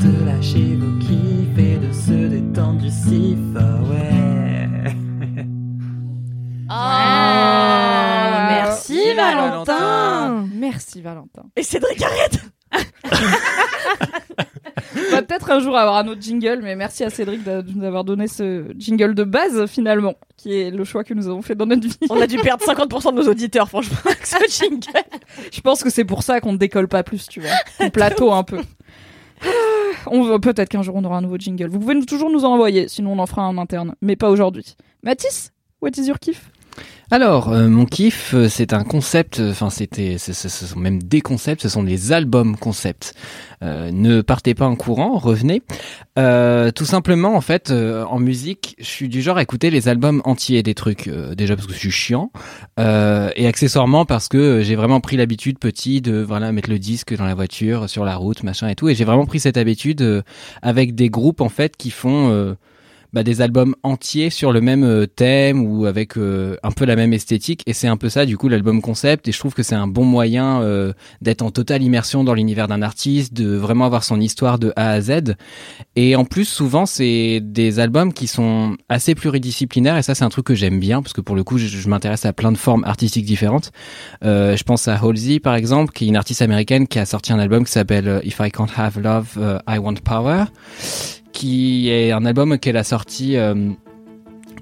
de lâcher vos kiffs et de se détendre du sif, ah ouais.
Ah, merci Valentin.
Merci Valentin.
Et Cédric arrête.
On va peut-être un jour avoir un autre jingle, mais merci à Cédric de nous avoir donné ce jingle de base finalement, qui est le choix que nous avons fait dans notre vie.
On a dû perdre 50% de nos auditeurs, franchement, avec ce jingle.
Je pense que c'est pour ça qu'on ne décolle pas plus, tu vois. On plateau un peu. On va peut-être qu'un jour on aura un nouveau jingle. Vous pouvez toujours nous en envoyer, sinon on en fera un interne, mais pas aujourd'hui. Mathis, What is your kiff?
Alors, euh, mon kiff, euh, c'est un concept, euh, enfin c'était, ce sont même des concepts, ce sont des albums concepts. Ne partez pas en courant, revenez. Tout simplement, en fait, en musique, je suis du genre à écouter les albums entiers des trucs, déjà parce que je suis chiant, et accessoirement parce que j'ai vraiment pris l'habitude petit de mettre le disque dans la voiture, sur la route, machin et tout, et j'ai vraiment pris cette habitude avec des groupes en fait qui font bah, des albums entiers sur le même euh, thème ou avec euh, un peu la même esthétique. Et c'est un peu ça du coup l'album concept. Et je trouve que c'est un bon moyen euh, d'être en totale immersion dans l'univers d'un artiste de vraiment avoir son histoire de A à Z. Et en plus souvent c'est des albums qui sont assez pluridisciplinaires. Et ça c'est un truc que j'aime bien parce que pour le coup je, m'intéresse à plein de formes artistiques différentes. Euh, je pense à Halsey par exemple qui est une artiste américaine qui a sorti un album qui s'appelle euh, If I Can't Have Love euh, I Want Power qui est un album qu'elle a sorti euh,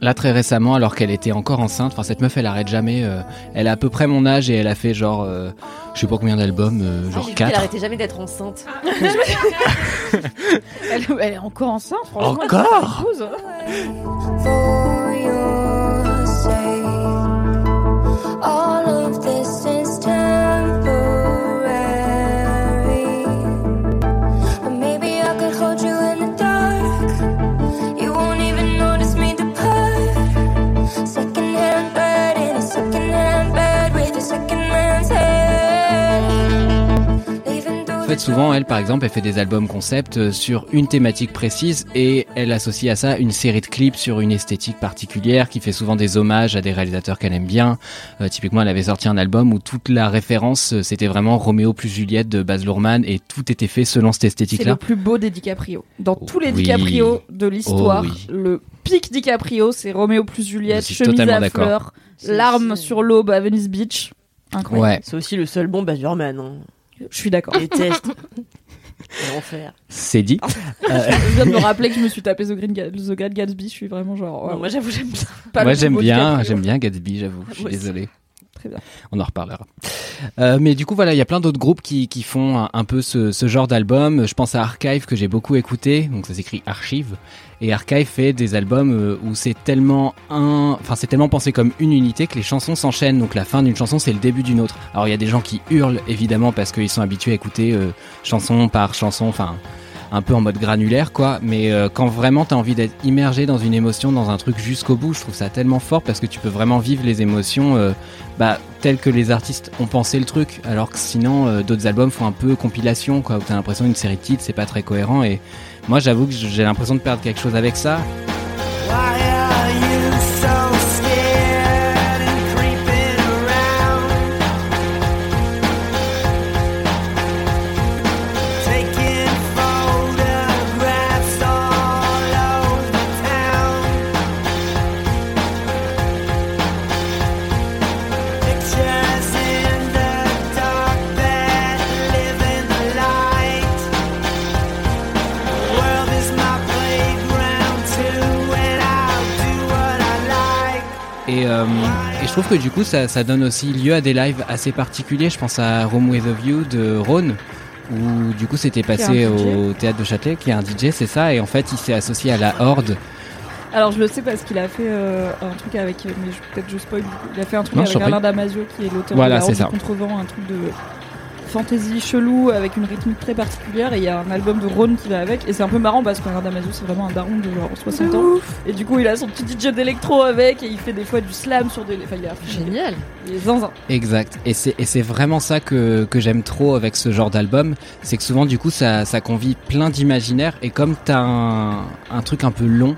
là très récemment alors qu'elle était encore enceinte. Enfin cette meuf elle arrête jamais. euh, elle a à peu près mon âge et elle a fait genre euh, je sais pas combien d'albums, euh,
Ah,
genre
j'ai vu qu'elle
4.
arrêtait jamais d'être enceinte.
elle, elle est encore enceinte, franchement. elle
Encore fait, souvent, elle, par exemple, elle fait des albums concept euh, sur une thématique précise et elle associe à ça une série de clips sur une esthétique particulière qui fait souvent des hommages à des réalisateurs qu'elle aime bien. Euh, typiquement, elle avait sorti un album où toute la référence, euh, c'était vraiment Roméo plus Juliette de Baz Luhrmann et tout était fait selon cette
C'est le
esthétique-là.
plus beau des DiCaprio. Dans tous les
Oui.
DiCaprio de l'histoire,
Oh oui.
le pic DiCaprio, c'est Roméo plus Juliette,
Je suis
chemise
totalement
à
d'accord.
fleurs, larmes sur l'aube à Venice Beach. Incroyable.
Ouais,
C'est aussi le seul bon Baz Luhrmann. Hein.
Je suis d'accord.
Déteste. L'enfer.
c'est dit. Euh,
je viens de me rappeler que je me suis tapé The, Green Ga- The Great Gatsby. Je suis vraiment genre.
Non, moi j'avoue j'aime bien.
pas
Moi j'aime bien, j'aime bien Gatsby, j'avoue. Je suis désolé. On en reparlera. Euh, mais du coup voilà, il y a plein d'autres groupes qui, font un, peu ce, ce genre d'album. Je pense à Archive que j'ai beaucoup écouté, donc ça s'écrit Archive. Et Archive fait des albums euh, où c'est tellement un, enfin c'est tellement pensé comme une unité que les chansons s'enchaînent. Donc la fin d'une chanson c'est le début d'une autre. Alors il y a des gens qui hurlent évidemment parce qu'ils sont habitués à écouter euh, chanson par chanson, enfin un peu en mode granulaire quoi. Mais euh, quand vraiment t'as envie d'être immergé dans une émotion dans un truc jusqu'au bout je trouve ça tellement fort parce que tu peux vraiment vivre les émotions euh, bah telles que les artistes ont pensé le truc. Alors que sinon euh, d'autres albums font un peu compilation quoi où t'as l'impression d'une série de titres c'est pas très cohérent. Et moi j'avoue que j'ai l'impression de perdre quelque chose avec ça euh, et je trouve que du coup, ça, ça donne aussi lieu à des lives assez particuliers. Je pense à Room with a View de Rhône, où du coup, c'était passé au théâtre de Châtelet, qui est un DJ, c'est ça. Et en fait, il s'est associé à la Horde.
Alors je le sais parce qu'il a fait euh, un truc avec, mais peut-être je spoil. Il a fait un truc
Non,
avec. Alain Damasio qui est l'auteur
Voilà,
de la Horde du Contrevent, un truc de fantasy chelou avec une rythmique très particulière et il y a un album de Rhône qui va avec et c'est un peu marrant parce qu'Alain Damasio c'est vraiment un daron de genre 60 ans et du coup il a son petit DJ d'électro avec et il fait des fois du slam sur des enfin il est
Génial.
il est zinzin
Exact. Et c'est, et c'est vraiment ça que, que j'aime trop avec ce genre d'album. C'est que souvent, du coup, ça, ça convie plein d'imaginaires. Et comme t'as un, un truc un peu long,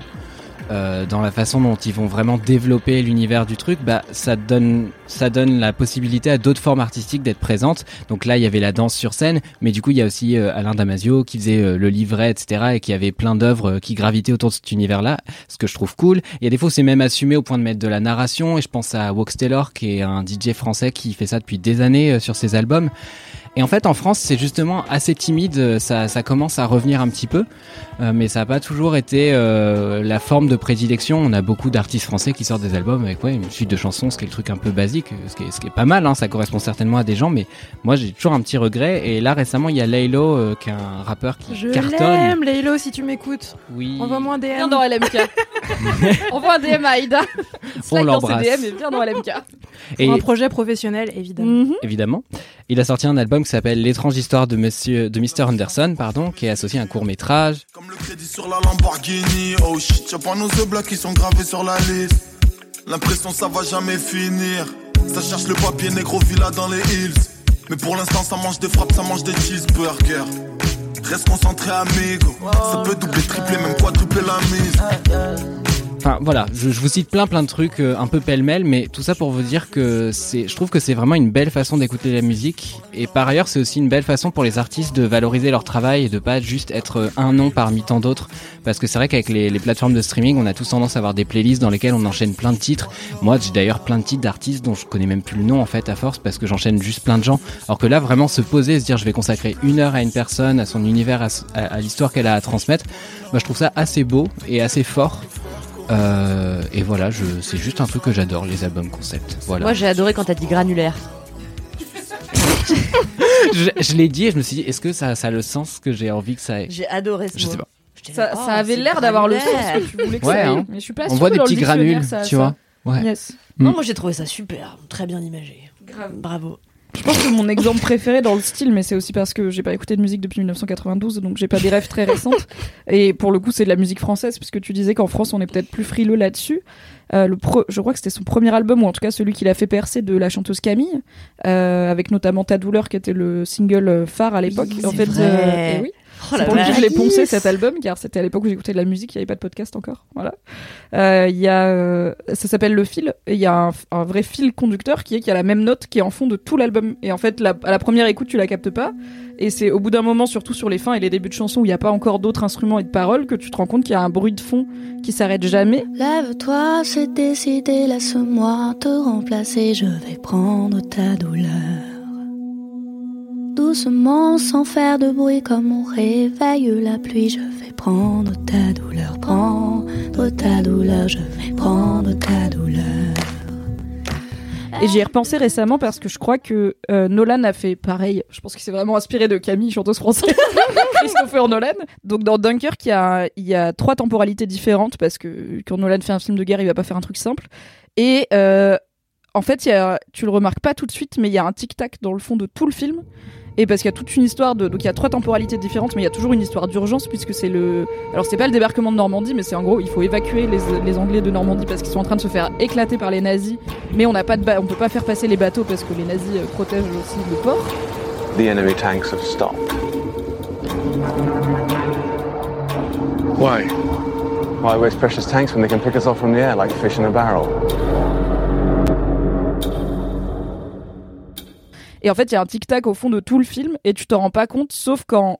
euh, dans la façon dont ils vont vraiment développer l'univers du truc, bah ça donne ça donne la possibilité à d'autres formes artistiques d'être présentes. Donc là, il y avait la danse sur scène, mais du coup, il y a aussi euh, Alain Damasio qui faisait euh, le livret, etc., et qui avait plein d'œuvres qui gravitaient autour de cet univers-là, ce que je trouve cool. Il y a des fois, c'est même assumé au point de mettre de la narration, et je pense à Wax Taylor, qui est un DJ français qui fait ça depuis des années sur ses albums. Et en fait, en France, c'est justement assez timide. euh, Ça, ça commence à revenir un petit peu, euh, mais ça n'a pas toujours été euh, la forme de prédilection. On a beaucoup d'artistes français qui sortent des albums avec ouais, une suite de chansons, ce qui est le truc un peu basique, ce qui est, ce qui est pas mal. Hein, ça correspond certainement à des gens, mais moi, j'ai toujours un petit regret. Et là, récemment, il y a Laylo, euh, qui est un rappeur qui
Je
cartonne.
l'aime, Laylo, si tu m'écoutes.
Oui.
Envoie-moi un DM.
Viens dans LMK. Envoie un DM à Aïda. Ses
l'embrasse.
DM et viens dans LMK.
Et
Pour un projet professionnel, évidemment.
Évidemment, il a sorti un album qui s'appelle L'étrange histoire de Monsieur de Mr Anderson, pardon, qui est associé à un court métrage.
Comme le crédit sur la Lamborghini, oh shit, y'a pas nos blancs qui sont gravés sur la liste. L'impression ça va jamais finir. Ça cherche le papier négro villa dans les hills. Mais pour l'instant ça mange des frappes, ça mange des cheeseburgers. Reste concentré amigo. Ça peut doubler, tripler, même quadrupler la mise.
Enfin voilà, je, vous cite plein plein de trucs euh, un peu pêle-mêle, mais tout ça pour vous dire que c'est, je trouve que c'est vraiment une belle façon d'écouter la musique. Et par ailleurs, c'est aussi une belle façon pour les artistes de valoriser leur travail et de pas juste être un nom parmi tant d'autres. Parce que c'est vrai qu'avec les, plateformes de streaming, on a tous tendance à avoir des playlists dans lesquelles on enchaîne plein de titres. Moi, j'ai d'ailleurs plein de titres d'artistes dont je connais même plus le nom en fait à force parce que j'enchaîne juste plein de gens. Alors que là, vraiment se poser, se dire je vais consacrer une heure à une personne, à son univers, à l'histoire qu'elle a à transmettre, moi je trouve ça assez beau et assez fort. Euh, et voilà, je, c'est juste un truc que j'adore, les albums concept. Voilà.
Moi, j'ai adoré quand t'as dit granulaire.
je, je l'ai dit et je me suis dit, est-ce que ça, ça a le sens que j'ai envie que ça ait
J'ai adoré ce
Je
mot.
sais pas.
Ça,
là,
ça
oh,
avait l'air d'avoir le sens que tu voulais que
Ouais,
ça ait.
hein.
Mais je suis pas
On voit des petits granules,
ça
tu
ça.
vois. Ouais.
Yes.
Non,
Mm.
moi j'ai trouvé ça super, très bien imagé. Bravo.
Je pense que mon exemple préféré dans le style, mais c'est aussi parce que j'ai pas écouté de musique depuis 1992, donc j'ai pas des rêves très récentes. Et pour le coup, c'est de la musique française, puisque tu disais qu'en France, on est peut-être plus frileux là-dessus. Euh, le pro- je crois que c'était son premier album, ou en tout cas celui qui l'a fait percer de la chanteuse Camille, euh, avec notamment Ta douleur, qui était le single euh, phare à l'époque.
Oui,
en fait,
vrai.
et oui.
Oh
C'est pour le coup, je l'ai poncé cet album, car c'était à l'époque où j'écoutais de la musique, il n'y avait pas de podcast encore. Voilà. Euh, Il y a, euh, ça s'appelle Le Fil, et il y a un, un vrai fil conducteur qui est qu'il y a la même note qui est en fond de tout l'album. Et en fait, la- à la première écoute, tu la captes pas. Et c'est au bout d'un moment, surtout sur les fins et les débuts de chansons où il n'y a pas encore d'autres instruments et de paroles, que tu te rends compte qu'il y a un bruit de fond qui s'arrête jamais.
Lève-toi, c'est décidé, laisse-moi te remplacer, je vais prendre ta douleur. Doucement, sans faire de bruit, comme on réveille la pluie, je vais prendre ta douleur, prendre ta douleur, je vais prendre ta douleur.
Et j'y ai repensé récemment parce que je crois que euh, Nolan a fait pareil. Je pense qu'il s'est vraiment inspiré de Camille, chanteuse française, Christopher Nolan. Donc dans Dunkirk, il y a, trois temporalités différentes parce que quand Nolan fait un film de guerre, il va pas faire un truc simple. Et euh, en fait, y tu le remarques pas tout de suite, mais il y a un tic-tac dans le fond de tout le film. Et parce qu'il y a toute une histoire de. Donc il y a trois temporalités différentes, mais il y a toujours une histoire d'urgence puisque c'est le. Alors c'est pas le débarquement de Normandie, mais c'est en gros, il faut évacuer les, les Anglais de Normandie parce qu'ils sont en train de se faire éclater par les nazis. Mais on n'a pas de ba- on peut pas faire passer les bateaux parce que les nazis euh, protègent aussi le port.
The enemy tanks have stopped. Why? Why waste precious tanks when they can pick us off from the air like fish in a barrel?
Et en fait, il y a un tic-tac au fond de tout le film et tu t'en rends pas compte, sauf quand.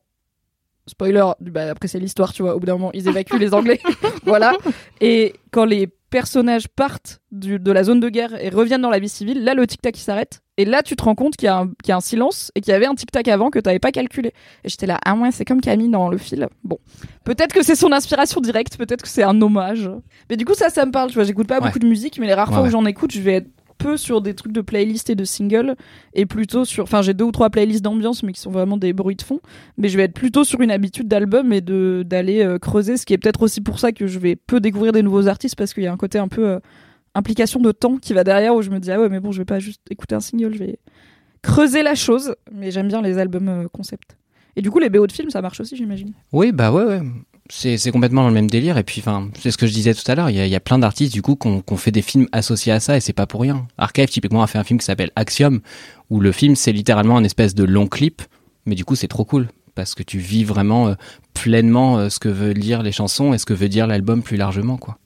Spoiler, bah, après c'est l'histoire, tu vois, au bout d'un moment, ils évacuent les Anglais. voilà. Et quand les personnages partent du- de la zone de guerre et reviennent dans la vie civile, là, le tic-tac il s'arrête. Et là, tu te rends compte qu'il y, a un- qu'il y a un silence et qu'il y avait un tic-tac avant que t'avais pas calculé. Et j'étais là, ah ouais, c'est comme Camille dans le fil. Bon. Peut-être que c'est son inspiration directe, peut-être que c'est un hommage. Mais du coup, ça, ça me parle, tu vois. J'écoute pas
Ouais.
beaucoup de musique, mais les rares
Ouais,
fois où j'en écoute, je vais être peu sur des trucs de playlist et de singles et plutôt sur enfin j'ai deux ou trois playlists d'ambiance mais qui sont vraiment des bruits de fond mais je vais être plutôt sur une habitude d'album et de d'aller euh, creuser ce qui est peut-être aussi pour ça que je vais peu découvrir des nouveaux artistes parce qu'il y a un côté un peu euh, implication de temps qui va derrière où je me dis ah ouais mais bon je vais pas juste écouter un single je vais creuser la chose mais j'aime bien les albums euh, concept et du coup les BO de films ça marche aussi j'imagine
Oui, bah ouais, ouais. C'est, c'est complètement dans le même délire. Et puis, enfin, c'est ce que je disais tout à l'heure. Il y a, il y a plein d'artistes, du coup, qui ont fait des films associés à ça et c'est pas pour rien. Archive, typiquement, a fait un film qui s'appelle Axiom, où le film, c'est littéralement un espèce de long clip. Mais du coup, c'est trop cool. Parce que tu vis vraiment euh, pleinement euh, ce que veut dire les chansons et ce que veut dire l'album plus largement, quoi.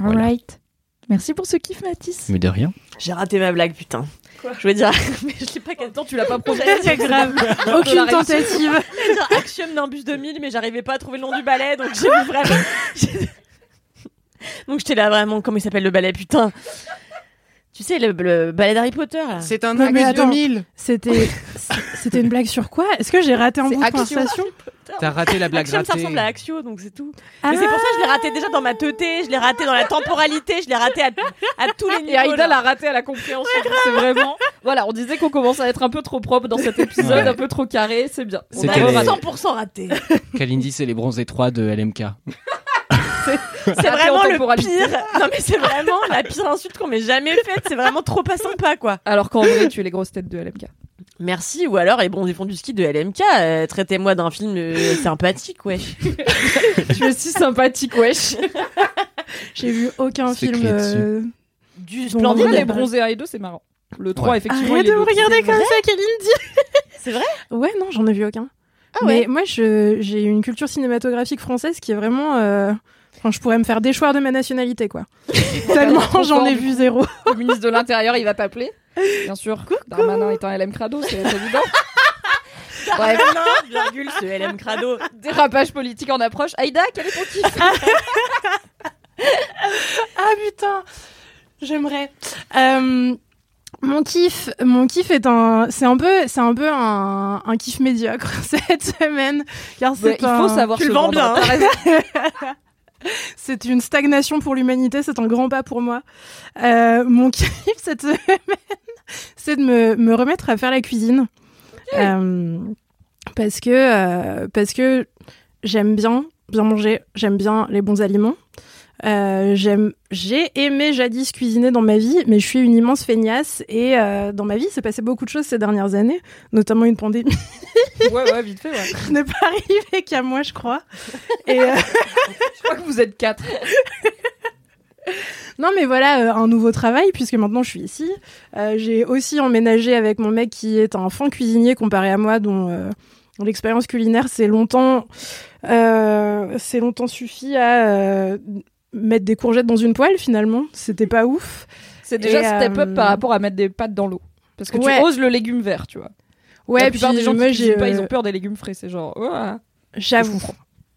Voilà.
alright merci pour ce kiff Mathis
Mais de rien.
J'ai raté ma blague, putain. Je veux dire, mais je l'ai pas
Attends, tu l'as pas proposé
C'est grave.
Aucune tentative.
J'allais dire Axiom Nimbus 2000, mais j'arrivais pas à trouver le nom du ballet, donc j'ai vu vraiment. donc j'étais là vraiment, comment il s'appelle le ballet, putain. Tu sais, le, le ballet d'Harry Potter, là.
C'est un
Non, mais
Nimbus
attends.
2000
C'était C'était une blague sur quoi? Est-ce que j'ai raté un bout de conversation
T'as raté la blague
Axiom, ça
ratée.
ressemble à Axio, donc c'est tout.
Ah,
Mais c'est pour ça que je l'ai raté déjà dans ma teuté, je l'ai raté dans la temporalité, je l'ai raté à, à tous les niveaux.
Et Aïda l'a raté à la compréhension. C'est vraiment. Voilà, on disait qu'on commence à être un peu trop propre dans cet épisode,
Ouais.
un peu trop carré, c'est bien. On a
les-
raté.
100% raté.
Kalindi, c'est les bronzés 3 de LMK.
C'est vraiment le pire. Non mais c'est vraiment la pire insulte qu'on m'ait jamais faite. C'est vraiment trop pas sympa quoi.
Alors qu'en vrai, tu es les grosses têtes de LMK.
Merci ou alors les bons ils font du ski de LMK. euh, Traitez-moi d'un film euh, sympathique ouais.
tu es si sympathique, wesh.
J'ai vu aucun
C'est
film. euh,
Du
Dont dit
les
des
bronzés 1 et 2, c'est marrant. Le 3,
Ouais.
effectivement,
Arrête
il est
de me regarder comme ça, Kalindi
C'est vrai?
Ouais, non, j'en ai vu aucun.
Ah ouais.
Mais moi, je- j'ai une culture cinématographique française qui est vraiment. euh, Enfin, je pourrais me faire déchoir de ma nationalité, quoi. Tellement j'en ai vu zéro.
Le ministre de l'Intérieur, il va t'appeler. Bien sûr. Darmanin est un LM crado, c'est évident. Bref,
Non, virgule ce LM crado.
dérapage politique en approche. Aïda, quel est ton kiff?
Ah putain, j'aimerais. Euh, mon kiff, mon kiff est un, c'est un peu, c'est un peu un, un kiff médiocre cette semaine, car
Ouais,
c'est
Il
un-
faut savoir
Tu
se
le vends bien, hein.
C'est une stagnation pour l'humanité, c'est un grand pas pour moi. Euh, mon kiff cette semaine, c'est de me, me remettre à faire la cuisine, Euh, parce que, euh, parce que j'aime bien bien manger, j'aime bien les bons aliments. Euh, j'aime, j'ai aimé jadis cuisiner dans ma vie, mais je suis une immense feignasse et euh, dans ma vie, s'est passé beaucoup de choses ces dernières années, notamment une pandémie
Ouais, ouais, vite fait, ouais.
qui n'est pas arrivée qu'à moi, je crois. Et euh,
Je crois que vous êtes quatre.
non, mais voilà, euh, un nouveau travail puisque maintenant je suis ici. Euh, j'ai aussi emménagé avec mon mec qui est un fin cuisinier comparé à moi, dont euh, l'expérience culinaire c'est longtemps, c'est longtemps suffi à mettre des courgettes dans une poêle finalement. C'était pas ouf.
C'est déjà
Et,
step up par rapport à mettre des pâtes dans l'eau. Parce que
Ouais.
tu oses le légume vert, tu vois.
Ouais,
La plupart
puis
des gens
moi,
qui pas, ils ont peur des légumes frais. C'est genre.
J'avoue.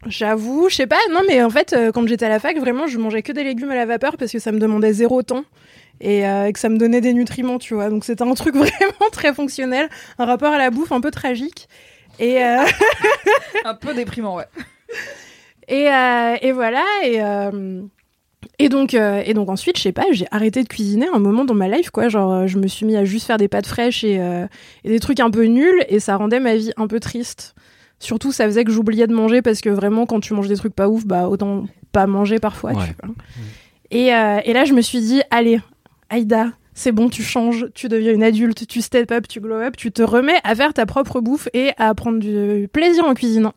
J'avoue, je sais pas, non mais en fait, euh, quand j'étais à la fac, vraiment, je mangeais que des légumes à la vapeur parce que ça me demandait zéro temps et, euh, et que ça me donnait des nutriments, tu vois. Donc c'était un truc vraiment très fonctionnel, un rapport à la bouffe un peu tragique. Et, euh,
un peu déprimant, ouais.
et, et voilà, et, et, donc, euh, et donc ensuite, je sais pas, j'ai arrêté de cuisiner un moment dans ma life, quoi. Genre, je me suis mis à juste faire des pâtes fraîches et, euh, et des trucs un peu nuls et ça rendait ma vie un peu triste. Surtout, ça faisait que j'oubliais de manger parce que vraiment, quand tu manges des trucs pas ouf, bah autant pas manger parfois.
Ouais.
Tu vois. Et, euh, et là, je me suis dit, allez, Aïda, c'est bon, tu changes, tu deviens une adulte, tu step up, tu glow up, tu te remets à faire ta propre bouffe et à prendre du plaisir en cuisinant.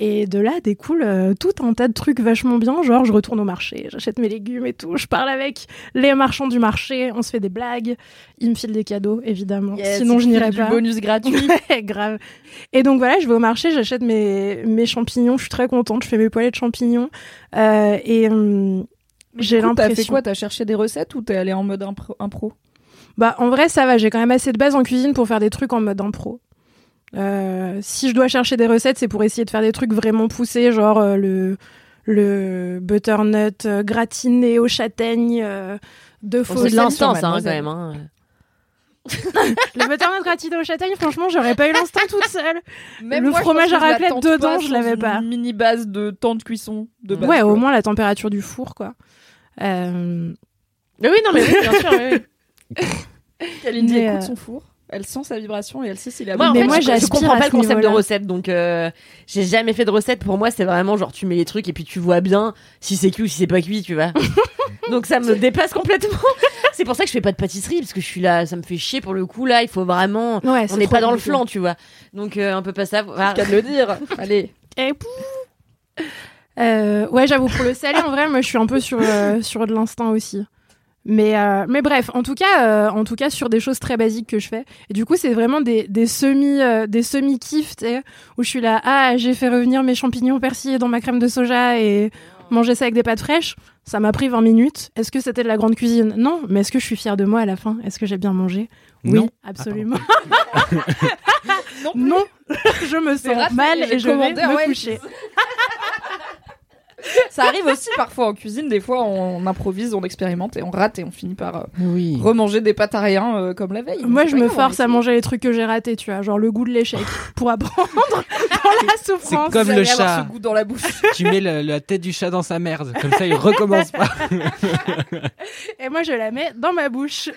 Et de là découle euh, tout un tas de trucs vachement bien, genre je retourne au marché, j'achète mes légumes et tout, je parle avec les marchands du marché, on se fait des blagues, ils me filent des cadeaux évidemment, sinon je n'irais
du
pas.
bonus gratuit.
Grave. Et donc voilà, je vais au marché, j'achète mes, mes champignons, je suis très contente, je fais mes poêlées de champignons. Euh, et hum, j'ai
Du coup, T'as fait
l'impression.
quoi? T'as cherché des recettes ou t'es allé en mode impro, impro?
Bah en vrai, ça va, j'ai quand même assez de base en cuisine pour faire des trucs en mode impro. Euh, si je dois chercher des recettes, c'est pour essayer de faire des trucs vraiment poussés, genre euh, le, le butternut euh, gratiné aux châtaignes euh, de faux
de l'instant, ça, hein, quand même. hein.
Le butternut gratiné aux châtaignes, franchement, j'aurais pas eu l'instant toute seule.
Même
Le
moi,
fromage à raclette dedans,
pas
je l'avais
une
pas.
Mini base de temps de cuisson de base.
ouais, au moins la température du four, quoi. Euh,
Mais oui, non, mais oui, bien sûr. oui, oui.
Mais,
écoute
euh,
son four, elle sent sa vibration et elle sait s'il a
Moi, en
Mais
fait,
moi,
je, comprends pas le concept de recette, donc euh, j'ai jamais fait de recette. Pour moi, c'est vraiment genre tu mets les trucs et puis tu vois bien si c'est cuit ou si c'est pas cuit, tu vois. donc ça me dépasse complètement. c'est pour ça que je fais pas de pâtisserie parce que je suis là, ça me fait chier pour le coup là. Il faut vraiment,
ouais,
on
c'est
n'est pas dans le flanc, tu vois. Donc euh, on peut pas savoir.
qu'à de le dire. Allez.
Et pou- Euh, ouais, j'avoue, pour le salé, en vrai, moi, je suis un peu sur, euh, sur de l'instinct aussi. Mais, euh, mais bref, en tout, cas, euh, en tout cas, sur des choses très basiques que je fais. Et du coup, c'est vraiment des, des semi, euh, des sais, où je suis là, ah, j'ai fait revenir mes champignons persillés dans ma crème de soja et manger ça avec des pâtes fraîches. Ça m'a pris 20 minutes. Est-ce que c'était de la grande cuisine? Non. Mais est-ce que je suis fière de moi à la fin? Est-ce que j'ai bien mangé?
Non.
Oui, absolument.
Non plus.
non, je me sens mal et je vais me
Wendy's.
coucher.
Ça arrive aussi parfois en cuisine. Des fois, on improvise, on expérimente et on rate et on finit par euh,
Oui.
remanger des pâtes à rien euh, comme la veille.
Moi,
C'est
je me force à
essaie.
manger les trucs que j'ai ratés, tu vois, genre le goût de l'échec, pour apprendre dans la souffrance.
comme
Vous
le chat.
ce goût dans la bouche.
tu mets le- la tête du chat dans sa merde, comme ça il recommence pas.
Et moi, je la mets dans ma bouche.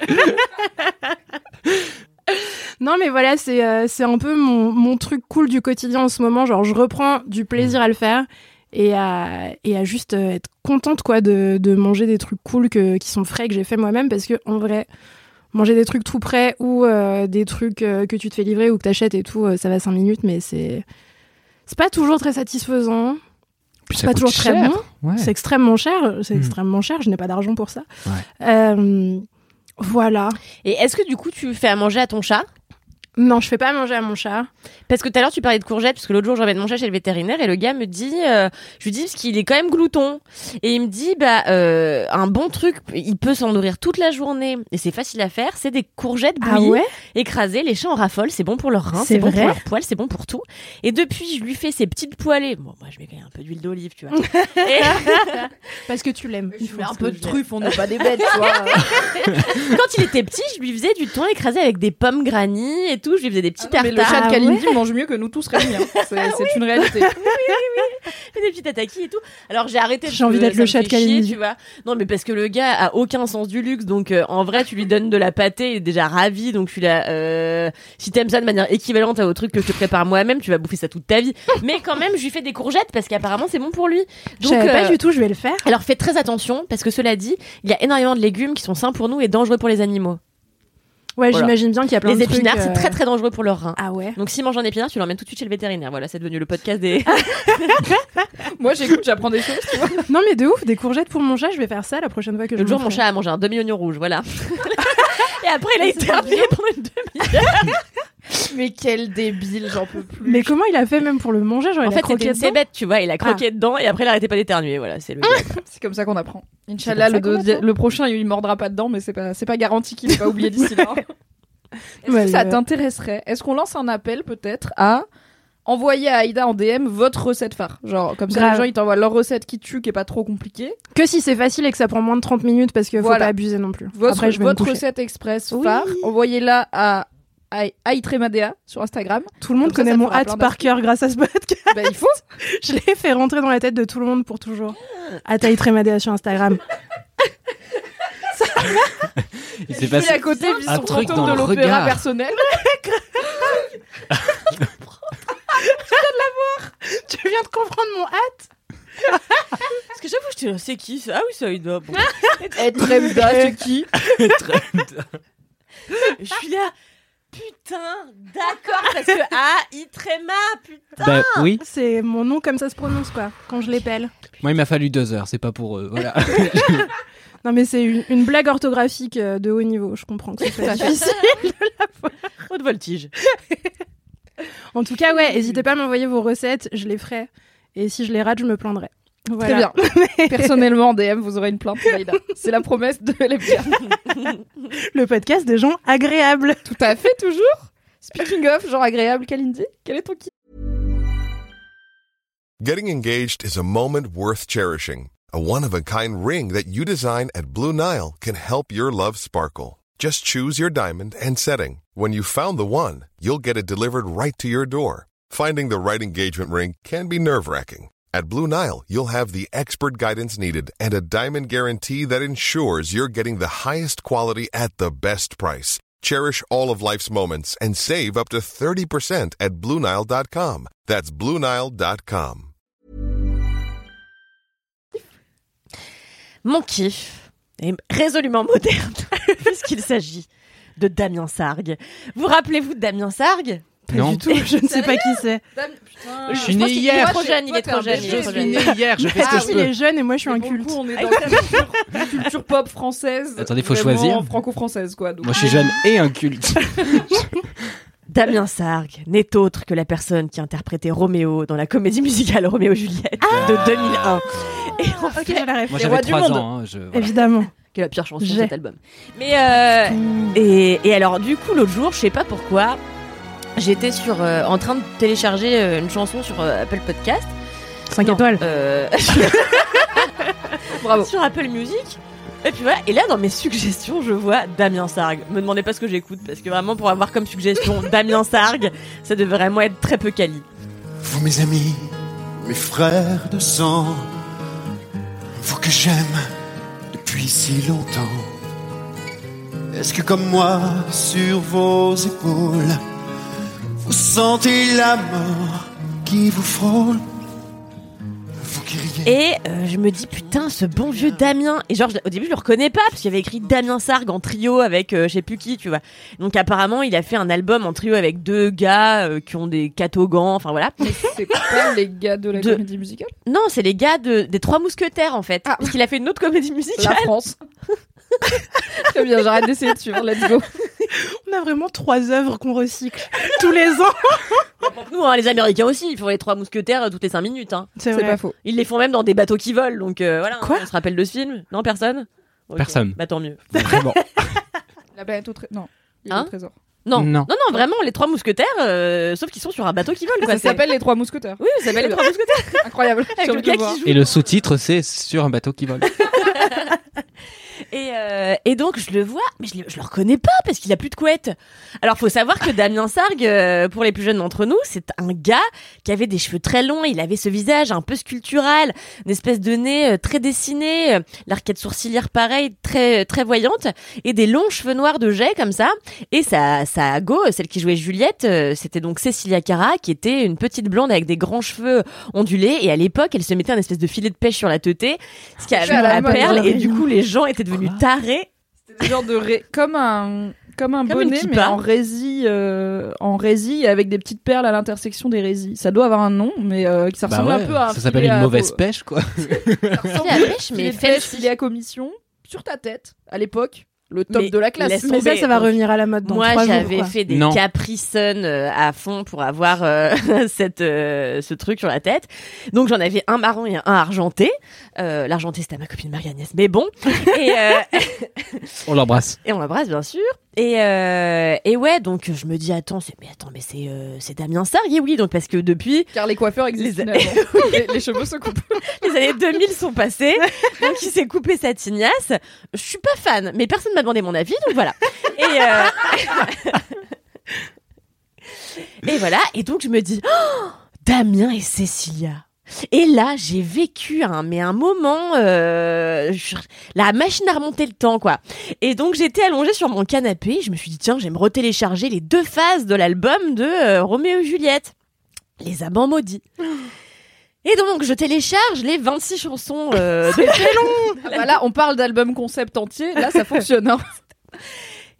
non, mais voilà, c'est euh, c'est un peu mon, mon truc cool du quotidien en ce moment. Genre, je reprends du plaisir à le faire et à, et à juste euh, être contente quoi de, de manger des trucs cool que, qui sont frais que j'ai fait moi-même parce que en vrai manger des trucs tout prêts ou euh, des trucs euh, que tu te fais livrer ou que t'achètes et tout euh, ça va 5 minutes mais c'est c'est pas toujours très satisfaisant
Puis
c'est pas toujours très bon
Ouais.
c'est extrêmement cher c'est
Hmm.
extrêmement cher je n'ai pas d'argent pour ça
Ouais.
Euh, voilà
Et est-ce que du coup tu fais à manger à ton chat?
Non je fais pas manger à mon chat.
Parce que tout à l'heure tu parlais de courgettes, parce que l'autre jour j'emmène mon chat chez le vétérinaire et le gars me dit, euh, je lui dis parce qu'il est quand même glouton. Et il me dit bah euh, un bon truc, il peut s'en nourrir toute la journée. Et c'est facile à faire, c'est des courgettes
ah
bouillies,
ouais?
écrasées, les chats en raffolent, c'est bon pour leurs reins,
C'est
bon pour leurs poils, c'est bon pour tout. Et depuis je lui fais ces petites poêlées, bon moi je mets quand même un peu d'huile d'olive, tu vois. Et-
parce que tu l'aimes.
Il
faut
un peu de truffe, on n'est pas des bêtes, tu vois.
quand il était petit, je lui faisais du thon écrasé avec des pommes granny et tout, je lui faisais des petits
Ah Mais le chat de Kalindi mange mieux que nous tous réunis. hein. C'est c'est une réalité.
des petits tatakis et tout. Alors j'ai arrêté.
J'ai envie d'être le chat de Kalindi.
tu vois. Non, mais parce que le gars a aucun sens du luxe, donc euh, en vrai, tu lui donnes de la pâtée, il est déjà ravi, donc tu l'as. Euh, si t'aimes ça de manière équivalente au truc que je te prépare moi-même, tu vas bouffer ça toute ta vie. Mais quand même, je lui fais des courgettes parce qu'apparemment c'est bon pour lui.
je
Donc,
savais pas
euh,
du tout je vais le faire
alors faites très attention parce que cela dit, il y a énormément de légumes qui sont sains pour nous et dangereux pour les animaux.
Ouais
voilà.
j'imagine bien qu'il y a plein
Les
de
épinards, c'est
euh,
très très dangereux pour leurs reins.
ah ouais
Donc si mange un épinard, tu l'emmènes tout de suite chez le vétérinaire. Voilà, c'est devenu le podcast des.
Moi, j'écoute, j'apprends des choses, tu vois.
non mais de ouf des courgettes pour mon chat je vais faire ça la prochaine fois que je
Le jour, mon chat a mangé un demi-oignon rouge, voilà. Et après, il a été pendant une demi-heure.
Mais quel débile, j'en peux plus.
mais comment il a fait même pour le manger genre
En
il a
fait,
croqué
c'était une
dedans
cébette, tu vois. Il a croqué dedans et après, il arrêtait pas d'éternuer. Voilà, c'est le.
C'est comme ça qu'on apprend. Inch'Allah,
C'est
le,
comme ça qu'on
deux-
apprend.
le prochain, il mordra pas dedans, mais c'est pas, c'est pas garanti qu'il ait pas oublié d'ici là. Est-ce
Ouais,
que ça
ouais.
t'intéresserait? Est-ce qu'on lance un appel peut-être à envoyer à Aïda en DM votre recette phare? Genre, comme ça,
Grave.
les gens ils t'envoient leur recette qui tue, qui est pas trop compliquée.
que si c'est facile et que ça prend moins de 30 minutes parce que faut
Voilà.
pas abuser non plus
Votre,
après je vais me
votre
coucher.
recette express
Oui.
phare, envoyez-la à Aïtremadea sur Instagram.
tout le monde
Comme ça,
connaît
ça
mon hâte par cœur grâce à ce podcast
bah, il faut.
je l'ai fait rentrer dans la tête de tout le monde pour toujours Ataï Trémadéa sur Instagram
Il s'est passé
à côté,
un
son
truc dans
de
le
l'opéra
regard.
personnel.
tu viens de comprendre mon hâte
Parce que j'avoue, je là, c'est qui ça? Ah oui, ça, il doit. Bon.
Tremda, c'est qui?
Je suis là. Putain, d'accord, parce que ah, Itrema, putain.
Bah oui,
c'est mon nom comme ça se prononce quoi quand je l'épelle
moi il m'a fallu deux heures, c'est pas pour eux. Voilà.
non mais c'est une, une blague orthographique euh, de haut niveau je comprends que ce soit difficile
Haute voltige.
en tout cas ouais n'hésitez pas à m'envoyer vos recettes je les ferai et si je les rate je me plaindrai voilà.
Très bien. Personnellement, en DM, vous aurez une plainte. C'est la promesse de LFK.
le podcast des gens agréables
Tout à fait, toujours. Speaking of, genre agréable, Kalindi, quel est ton kiff?
Getting engaged is a moment worth cherishing. A one of a kind ring that you design at Blue Nile can help your love sparkle. Just choose your diamond and setting. When you found the one, you'll get it delivered right to your door. Finding the right engagement ring can be nerve wracking. At Blue Nile, you'll have the expert guidance needed and a diamond guarantee that ensures you're getting the highest quality at the best price. Cherish all of life's moments and save up to 30% at BlueNile.com. That's BlueNile.com.
Mon kiff est résolument moderne, puisqu'il s'agit de Damien Sargue. Vous rappelez-vous de Damien Sargue
Pas
Non.
du tout, je ne sais pas qui c'est.
Je suis né hier.
Il trop
je-
jeune, il est trop
un
jeune. il
Je
trop
suis
jeune.
né hier, je fais ce
Ah,
que je
il est
peux.
jeune et moi je suis un culte.
coup, on est dans la culture, pop française.
Attendez, faut
vraiment
choisir.
franco-française, quoi.
Moi je suis jeune et un culte.
Damien Sargue n'est autre que la personne qui interprétait Roméo dans la comédie musicale Roméo et Juliette de 2001. Et en fait,
j'ai la.
Moi j'avais
rois du
3
monde.
ans. hein, je- voilà.
Évidemment.
qui est la pire chanson de cet album? Mais euh, et, et alors du coup l'autre jour, je sais pas pourquoi, j'étais sur euh, en train de télécharger euh, une chanson sur euh, Apple Podcast.
5
Non,
étoiles.
euh,
Bravo.
sur Apple Music. Et puis voilà, et là dans mes suggestions, je vois Damien Sargue. Me demandez pas ce que j'écoute parce que vraiment pour avoir comme suggestion Damien Sargue, ça devrait vraiment être très peu quali.
Vous mes amis, mes frères de sang, vous que j'aime depuis si longtemps. Est-ce que comme moi, sur vos épaules, vous sentez la mort qui vous frôle Vous qui riez.
Et euh, je me dis putain ce bon vieux Damien et genre je- au début je le reconnais pas parce qu'il avait écrit Damien Sargue en trio avec euh, je sais plus qui tu vois donc apparemment il a fait un album en trio avec deux gars euh, qui ont des catogans enfin voilà
C'est pas les gars de la
De-
comédie musicale?
Non c'est les gars de, des trois mousquetaires en fait parce qu'il a fait une autre comédie musicale
La France. Très bien, j'arrête d'essayer de suivre. Let's go.
On a vraiment trois œuvres qu'on recycle tous les ans.
Nous hein, les Américains aussi ils font les trois mousquetaires euh, toutes les cinq minutes hein.
C'est
pas faux.
ils les font même dans des bateaux qui volent donc euh, voilà
Quoi
on se rappelle de ce film non personne?
Personne.
bah tant mieux
Vraiment.
La planète au trésor. Non. Il y a
Hein?
le trésor.
non non
Non.
non, vraiment les trois mousquetaires euh, sauf qu'ils sont sur un bateau qui vole quoi
Ça s'appelle les trois mousquetaires.
oui ça s'appelle les trois mousquetaires
Incroyable.
avec le gars
le
qui joue
Et le sous-titre, c'est sur un bateau qui vole.
Et, euh, et donc je le vois, mais je, le- je le reconnais pas parce qu'il a plus de couette. Alors faut savoir que Damien Sargue, euh, pour les plus jeunes d'entre nous, c'est un gars qui avait des cheveux très longs, il avait ce visage un peu sculptural, une espèce de nez euh, très dessiné, euh, l'arcade sourcilière pareil, très très voyante, et des longs cheveux noirs de jet comme ça. Et sa sa go, celle qui jouait Juliette, euh, c'était donc Cécilia Cara, qui était une petite blonde avec des grands cheveux ondulés. Et à l'époque, elle se mettait un espèce de filet de pêche sur la teuté, ce qui avait
la
la perle.
là.
Et du coup, les gens étaient devenus tarés.
C'était genre de ré- comme un comme un
Comme
bonnet mais en résille euh, en résille avec des petites perles à l'intersection des résilles. Ça doit avoir un nom mais euh, ça
Bah
ressemble
ouais,
un peu à un
ça s'appelle une
à-
mauvaise pêche, quoi.
Ça ressemble
à pêche, mais
pêche,
fancy.
filet à commission sur ta tête à l'époque. Le top
Mais
de la classe.
Mais ça,
tomber.
ça va revenir à la mode dans
Moi, j'avais fait des
Non.
Capri Sun euh, à fond pour avoir euh, cette euh, ce truc sur la tête. Donc j'en avais un marron et un argenté. Euh, L'argenté c'était à ma copine Marie-Agnès, mais bon. Et, euh,
On l'embrasse.
et on l'embrasse bien sûr. Et euh, et ouais, donc je me dis attends, mais attends, mais c'est euh, c'est Damien Sargue, oui, donc parce que depuis
Car les coiffeurs existent
Les-
les, les cheveux se coupent.
les années 2000 sont passées, donc il s'est coupé sa tignasse. Je suis pas fan, mais personne m'a demandé mon avis, donc voilà. Et euh, et voilà, et donc je me dis Oh, Damien et Cécilia. Et là, j'ai vécu un mais un moment euh, je- la machine à remonter le temps quoi. Et donc j'étais allongée sur mon canapé, je me suis dit tiens, je vais me retélécharger les deux phases de l'album de euh, Roméo et Juliette. Les amants maudits. Et donc, je télécharge les 26 chansons euh, de
Ah bah on parle d'album concept entier. Là, ça fonctionne. hein.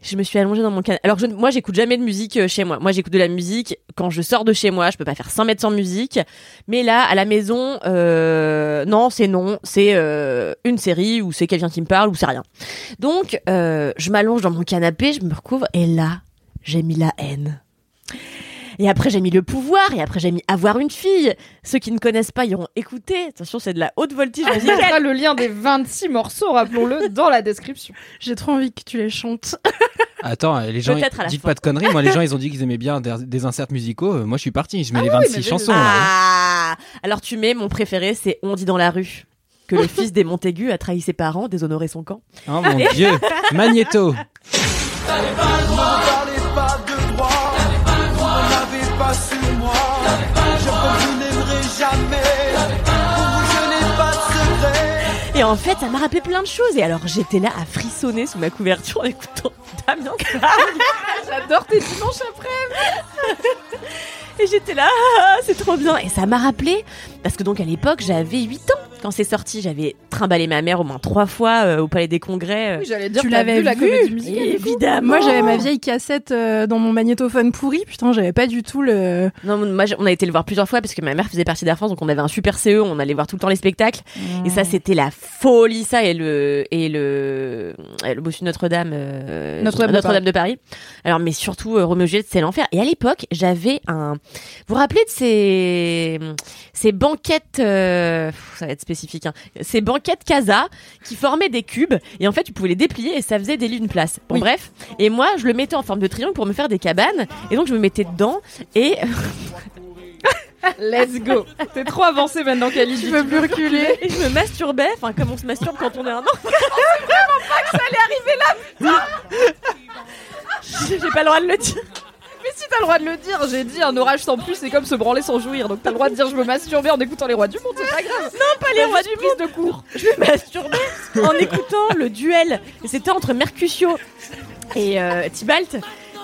Je me suis allongée dans mon canapé. Alors, je, moi, j'écoute jamais de musique euh, chez moi. Moi, j'écoute de la musique quand je sors de chez moi. Je peux pas faire 100 mètres sans musique. Mais là, à la maison, euh, non, c'est non. C'est euh, une série ou c'est quelqu'un qui me parle ou c'est rien. Donc, euh, je m'allonge dans mon canapé, je me recouvre et là, j'ai mis la haine. Et après, j'ai mis le pouvoir, et après, j'ai mis avoir une fille. Ceux qui ne connaissent pas iront écouter. Attention, c'est de la haute voltige
On
musicale.
mettra le lien des 26 morceaux, rappelons-le, dans la description.
J'ai trop envie que tu les chantes.
Attends, les gens, dites pas de conneries. Moi, les gens, ils ont dit qu'ils aimaient bien des, des inserts musicaux. Euh, Moi, je suis parti. Je mets les
oui,
26
mais
chansons. là.
Ah Alors tu mets mon préféré, c'est On dit dans la rue que le fils des Montaigu a trahi ses parents, déshonoré son camp.
Oh mon dieu. Magnéto.
Et en fait, ça m'a rappelé plein de choses. Et alors j'étais là à frissonner sous ma couverture en écoutant Damien.
J'adore tes dimanches après.
Et j'étais là, ah, c'est trop bien. Et ça m'a rappelé, parce que donc à l'époque, j'avais 8 ans quand c'est sorti. J'avais trimballé ma mère au moins trois fois euh, au Palais des Congrès. euh.
Oui, j'allais dire,
Tu l'avais
vu la
vu
comédie musicale
Évidemment.
Moi, j'avais ma vieille cassette euh, dans mon magnétophone pourri. Putain, j'avais pas du tout le.
Non, moi, on a été le voir plusieurs fois parce que ma mère faisait partie d'Air France, donc on avait un super CE, on allait voir tout le temps les spectacles. Et ça, c'était la folie, ça, et le, et le, et le bossu Notre-Dame, euh,
Notre-Dame de
Notre-Dame de Paris. Alors, mais surtout, euh, Roméo et Juliette, c'est l'enfer. Et à l'époque, j'avais un, vous vous rappelez de ces, ces banquettes, euh, ça va être spécifique, hein, ces banquettes casa qui formaient des cubes, et en fait, tu pouvais les déplier et ça faisait des lits d'une place. Bon, bref. Et moi, je le mettais en forme de triangle pour me faire des cabanes, et donc je me mettais dedans, et
Let's go. T'es trop avancé maintenant, Kalindi.
Je peux plus reculer.
Et je me masturbais, enfin comme on se masturbe quand on est un enfant. J'ai pas le droit de le dire.
Si t'as le droit de le dire, j'ai dit un orage sans plus, c'est comme se branler sans jouir. Donc t'as le droit de dire je me masturbais en écoutant les rois du monde, c'est pas grave.
Non, pas les rois du monde de cours. Je me masturbais en écoutant le duel. Et c'était entre Mercutio et euh, Tybalt.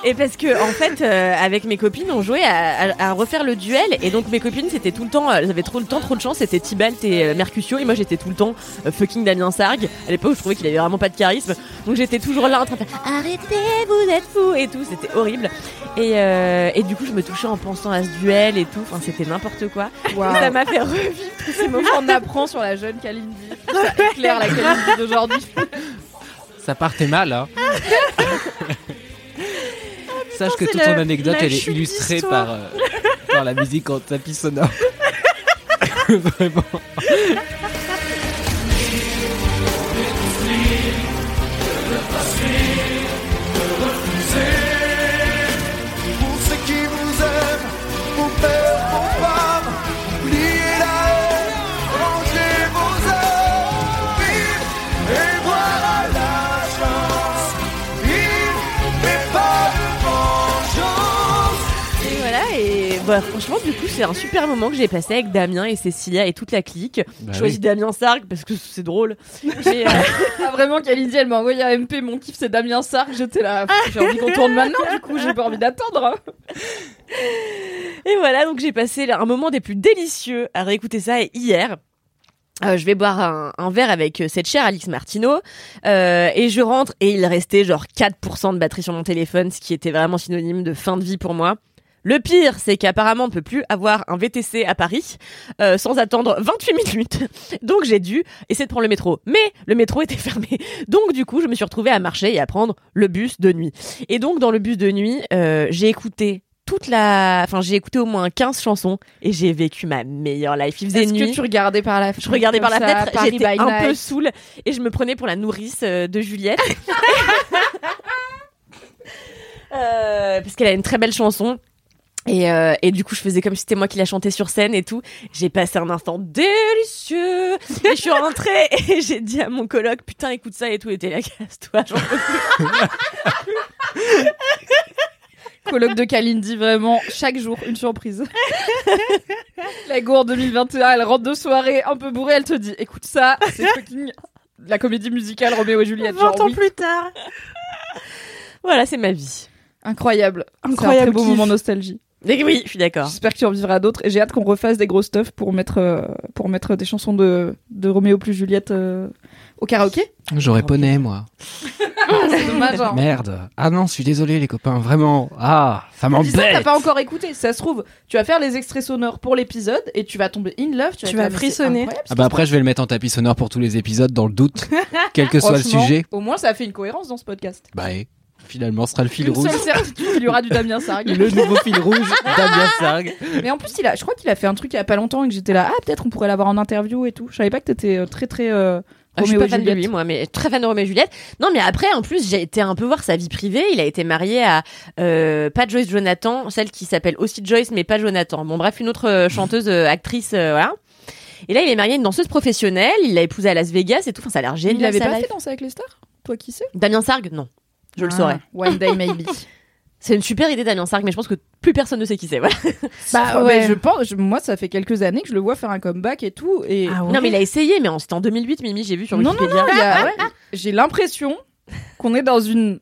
Et parce que en fait, euh, avec mes copines, on jouait à, à- à refaire le duel. Et donc mes copines, c'était tout le temps, elles avaient trop le temps, trop de chance. C'était Tybalt et euh, Mercutio. Et moi, j'étais tout le temps euh, fucking Damien Sargue. À l'époque, je trouvais qu'il avait vraiment pas de charisme. Donc j'étais toujours là en train de faire arrêtez, vous êtes fous et tout. C'était horrible. Et, euh, et du coup, je me touchais en pensant à ce duel et tout. Enfin, c'était n'importe quoi. Et ça m'a fait revivre tous ces moments.
On apprend sur la jeune Kalindi. Ça éclaire la Kalindi d'aujourd'hui.
Ça partait mal, hein. Sache que toute ton anecdote, elle est illustrée par, euh, par la musique en tapis sonore. Vraiment.
Bah, franchement, du coup, c'est un super moment que j'ai passé avec Damien et Cécilia et toute la clique.
Bah
Je choisis
oui.
Damien Sargue parce que c'est drôle. Mais, euh,
Ah, vraiment, Kalindi, elle m'a envoyé un MP. Mon kiff, c'est Damien Sark. J'étais là. J'ai envie qu'on tourne maintenant, du coup, j'ai pas envie d'attendre.
et voilà, donc j'ai passé un moment des plus délicieux à réécouter ça. Et hier, euh, je vais boire un, un verre avec euh, cette chère Alix Martineau euh, et je rentre et il restait genre 4% de batterie sur mon téléphone, ce qui était vraiment synonyme de fin de vie pour moi. Le pire, c'est qu'apparemment on peut plus avoir un VTC à Paris euh, sans attendre 28 minutes. Donc j'ai dû essayer de prendre le métro, mais le métro était fermé. Donc du coup, je me suis retrouvée à marcher et à prendre le bus de nuit. Et donc dans le bus de nuit, euh, j'ai écouté toute la enfin j'ai écouté au moins 15 chansons et j'ai vécu ma meilleure life. Il faisait
Est-ce
nuit.
que tu regardais par la fenêtre
Je regardais par la
ça,
fenêtre,
Paris
j'étais un peu saoule et je me prenais pour la nourrice euh, de Juliette. Euh, parce qu'elle a une très belle chanson. Et, euh, et du coup, je faisais comme si c'était moi qui la chantais sur scène et tout. J'ai passé un instant délicieux. Et je suis rentrée et j'ai dit à mon coloc, putain, écoute ça et tout. Et était là, casse-toi. j'en.
Colloque de Kalindi, vraiment, chaque jour, une surprise. la gourde 2021, elle rentre de soirée un peu bourrée, elle te dit, écoute ça, c'est fucking la comédie musicale Roméo et Juliette.
20
Genre,
ans
oui.
plus tard.
Voilà, c'est ma vie.
Incroyable. C'est un
Incroyable
très beau
kiff.
moment nostalgie.
Mais oui, je suis d'accord.
J'espère que tu en vivras d'autres et j'ai hâte qu'on refasse des gros stuff pour mettre, euh, pour mettre des chansons de, de Roméo plus Juliette euh, au karaoké.
J'aurais poney, moi.
C'est dommage. hein.
Merde. Ah non, je suis désolé, les copains. Vraiment. Ah, ça
ça, t'as
m'embête.
pas encore écouté. Ça se trouve, tu vas faire les extraits sonores pour l'épisode et tu vas tomber in love. Tu vas,
Tu frissonner.
Ah bah après, je vais le mettre en tapis sonore pour tous les épisodes dans le doute, quel que soit le sujet.
Au moins, ça a fait une cohérence dans ce podcast.
Bah, et finalement, ce sera le fil
Une
rouge.
seule certitude, il y aura du Damien Sargue.
Le nouveau fil rouge, Damien Sargue.
Mais en plus, il a, je crois qu'il a fait un truc il y a pas longtemps et que j'étais là. Ah, peut-être on pourrait l'avoir en interview et tout. Je savais pas que t'étais euh, très très. Euh,
Ah, je suis
Roméo
pas
et
fan de
Juliette.
lui, moi, mais très fan de Roméo et Juliette. Non, mais après, en plus, j'ai été un peu voir sa vie privée. Il a été marié à euh, pas Joyce Jonathan, celle qui s'appelle aussi Joyce, mais pas Jonathan. Bon, bref, une autre euh, chanteuse, euh, actrice, euh, voilà. Et là, il est marié à une danseuse professionnelle. Il l'a épousée à Las Vegas et tout. Enfin, ça a l'air génial.
Il avait
sa
pas
life.
fait danser avec les stars? Toi qui sais?
Damien Sargue, non. Je le
Ah,
saurais.
One day maybe.
C'est une super idée, Damien Sargue, mais je pense que plus personne ne sait qui c'est. Voilà.
bah
ouais.
je pense. je- moi, ça fait quelques années que je le vois faire un comeback et tout. Et
Ah ouais.
Non, mais il a essayé, mais en- c'était en 2008, Mimi, j'ai vu sur
non, non,
Wikipédia.
non. ouais, J'ai l'impression qu'on est dans une.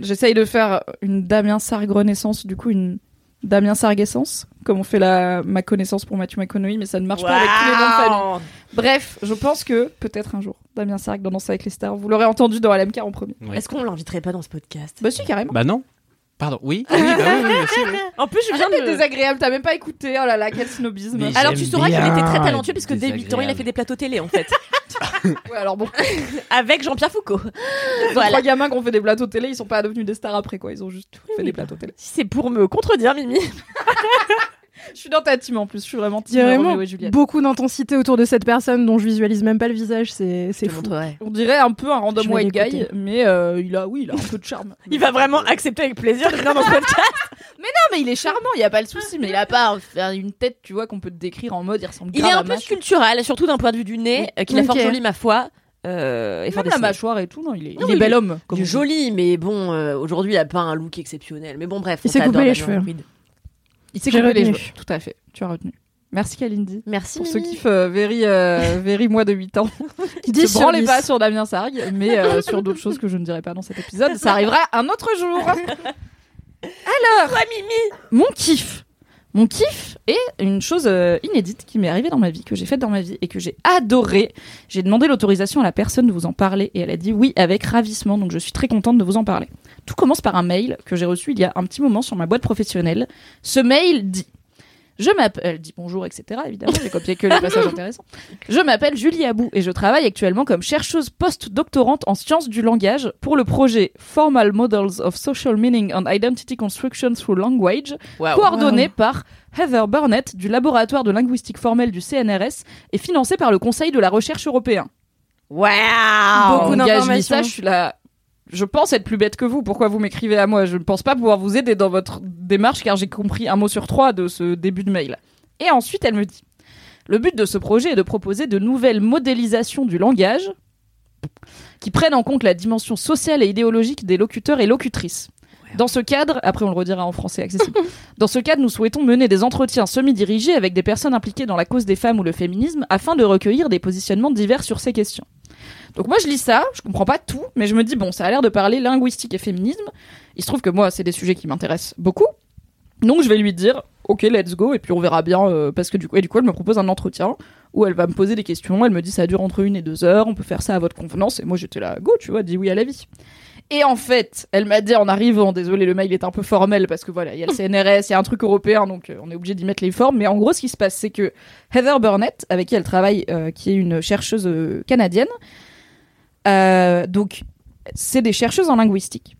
J'essaye de faire une Damien Sargue renaissance, du coup une Damien Sarguessence, comme on fait la ma connaissance pour Mathieu McConaughey, mais ça ne marche pas avec tous les noms de famille. Bref, je pense que peut-être un jour, Damien Sargue dans Danse avec les stars. Vous l'aurez entendu dans LMK en premier.
Est-ce qu'on l'inviterait pas dans ce podcast?
Bah si, carrément.
Bah non. Pardon. Oui. Ah oui, bah oui, oui, bien sûr, oui.
En plus, je viens de.
d'être désagréable, t'as même pas écouté. Oh là là, quel snobisme.
Mais
Alors tu sauras qu'il était très talentueux parce que début temps il a fait des plateaux télé en fait
Ouais, alors bon,
avec Jean-Pierre Foucault.
les trois gamins qui ont fait des plateaux télé, ils sont pas devenus des stars après quoi. Ils ont juste fait des plateaux télé.
Si c'est pour me contredire Mimi.
Je suis dans ta team en plus. Je suis vraiment
Il y a
team
vraiment
Roméo et Juliette.
beaucoup d'intensité autour de cette personne dont je visualise même pas le visage. C'est fou.
montrerai.
On dirait un peu un random white guy, mais euh, il a, oui, il a un peu de charme.
Il va vraiment accepter avec plaisir de venir dans ce podcast.
Non, mais il est charmant, il y a pas le souci, mais il a pas un- une tête, tu vois, qu'on peut te décrire en mode il ressemble
Il est un peu sculptural, surtout d'un point de vue du nez, euh, qu'il a fort joli, ma foi. Euh, et
Même la mâchoire et tout, non, il est,
Non,
il est
il
bel
est-
homme. comme
Il est joli, mais bon, euh, aujourd'hui, il a pas un look exceptionnel. Mais bon, bref.
Il s'est coupé les cheveux.
Il s'est coupé les
retenu.
cheveux. Tout à fait, tu as retenu. Merci Kalindi.
Merci.
Pour ce
Mimi.
kiff euh, very, euh, very moi de 8 ans. qui
10
ne branlait
10.
pas sur Damien Sargue, mais euh, sur d'autres choses que je ne dirai pas dans cet épisode. Ça arrivera un autre jour. Alors, mon kiff. Mon kiff est une chose euh, inédite qui m'est arrivée dans ma vie, que j'ai faite dans ma vie et que j'ai adoré. J'ai demandé l'autorisation à la personne de vous en parler et elle a dit oui avec ravissement, donc je suis très contente de vous en parler. Tout commence par un mail que j'ai reçu il y a un petit moment sur ma boîte professionnelle. Ce mail dit je m'appelle, elle dit bonjour, etc. Évidemment, j'ai copié que les passages intéressants. Je m'appelle Julie Abou et je travaille actuellement comme chercheuse post-doctorante en sciences du langage pour le projet Formal Models of Social Meaning and Identity Construction Through Language, coordonné par Heather Burnett du laboratoire de linguistique formelle du CNRS et financé par le Conseil de la recherche européen.
Waouh.
Beaucoup d'informations.
je suis là. Je pense être plus bête que vous. Pourquoi vous m'écrivez à moi? Je ne pense pas pouvoir vous aider dans votre démarche car j'ai compris un mot sur trois de ce début de mail. Et ensuite, elle me dit Le but de ce projet est de proposer de nouvelles modélisations du langage qui prennent en compte la dimension sociale et idéologique des locuteurs et locutrices. Dans ce cadre, après on le redira en français accessible, dans ce cadre, nous souhaitons mener des entretiens semi-dirigés avec des personnes impliquées dans la cause des femmes ou le féminisme afin de recueillir des positionnements divers sur ces questions. Donc moi je lis ça, je comprends pas tout, mais je me dis bon, ça a l'air de parler linguistique et féminisme. Il se trouve que moi c'est des sujets qui m'intéressent beaucoup. Donc je vais lui dire OK, let's go et puis on verra bien euh, parce que du coup et du coup elle me propose un entretien où elle va me poser des questions, elle me dit ça dure entre une et deux heures, on peut faire ça à votre convenance et moi j'étais là go, tu vois, dis oui à la vie. Et en fait, elle m'a dit en arrivant, désolé, le mail est un peu formel parce que voilà, il y a le CNRS, il y a un truc européen, donc euh, on est obligé d'y mettre les formes. Mais en gros, ce qui se passe, c'est que Heather Burnett, avec qui elle travaille, euh, qui est une chercheuse canadienne, euh, donc c'est des chercheuses en linguistique.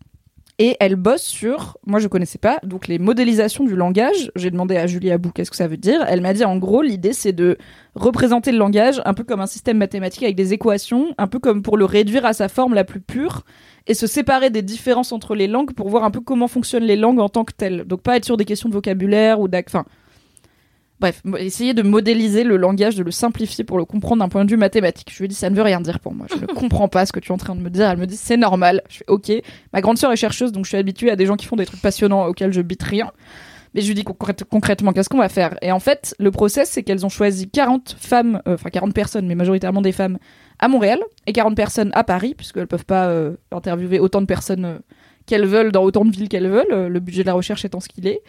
Et elle bosse sur, moi je connaissais pas, donc les modélisations du langage. J'ai demandé à Julie Abou qu'est-ce que ça veut dire. Elle m'a dit en gros, l'idée c'est de représenter le langage un peu comme un système mathématique avec des équations, un peu comme pour le réduire à sa forme la plus pure et se séparer des différences entre les langues pour voir un peu comment fonctionnent les langues en tant que telles. Donc pas être sur des questions de vocabulaire ou d'ac... Enfin, bref, essayer de modéliser le langage, de le simplifier pour le comprendre d'un point de vue mathématique. Je lui dit, ça ne veut rien dire pour moi. Je ne comprends pas ce que tu es en train de me dire. Elle me dit, c'est normal. Je fais, ok. Ma grande sœur est chercheuse, donc je suis habituée à des gens qui font des trucs passionnants auxquels je bite rien. Mais je lui dis concrète- concrètement, qu'est-ce qu'on va faire? Et en fait, le process, c'est qu'elles ont choisi 40 femmes, euh, enfin 40 personnes, mais majoritairement des femmes, à Montréal et 40 personnes à Paris, puisqu'elles peuvent pas euh, interviewer autant de personnes euh, qu'elles veulent dans autant de villes qu'elles veulent, le budget de la recherche étant ce qu'il est.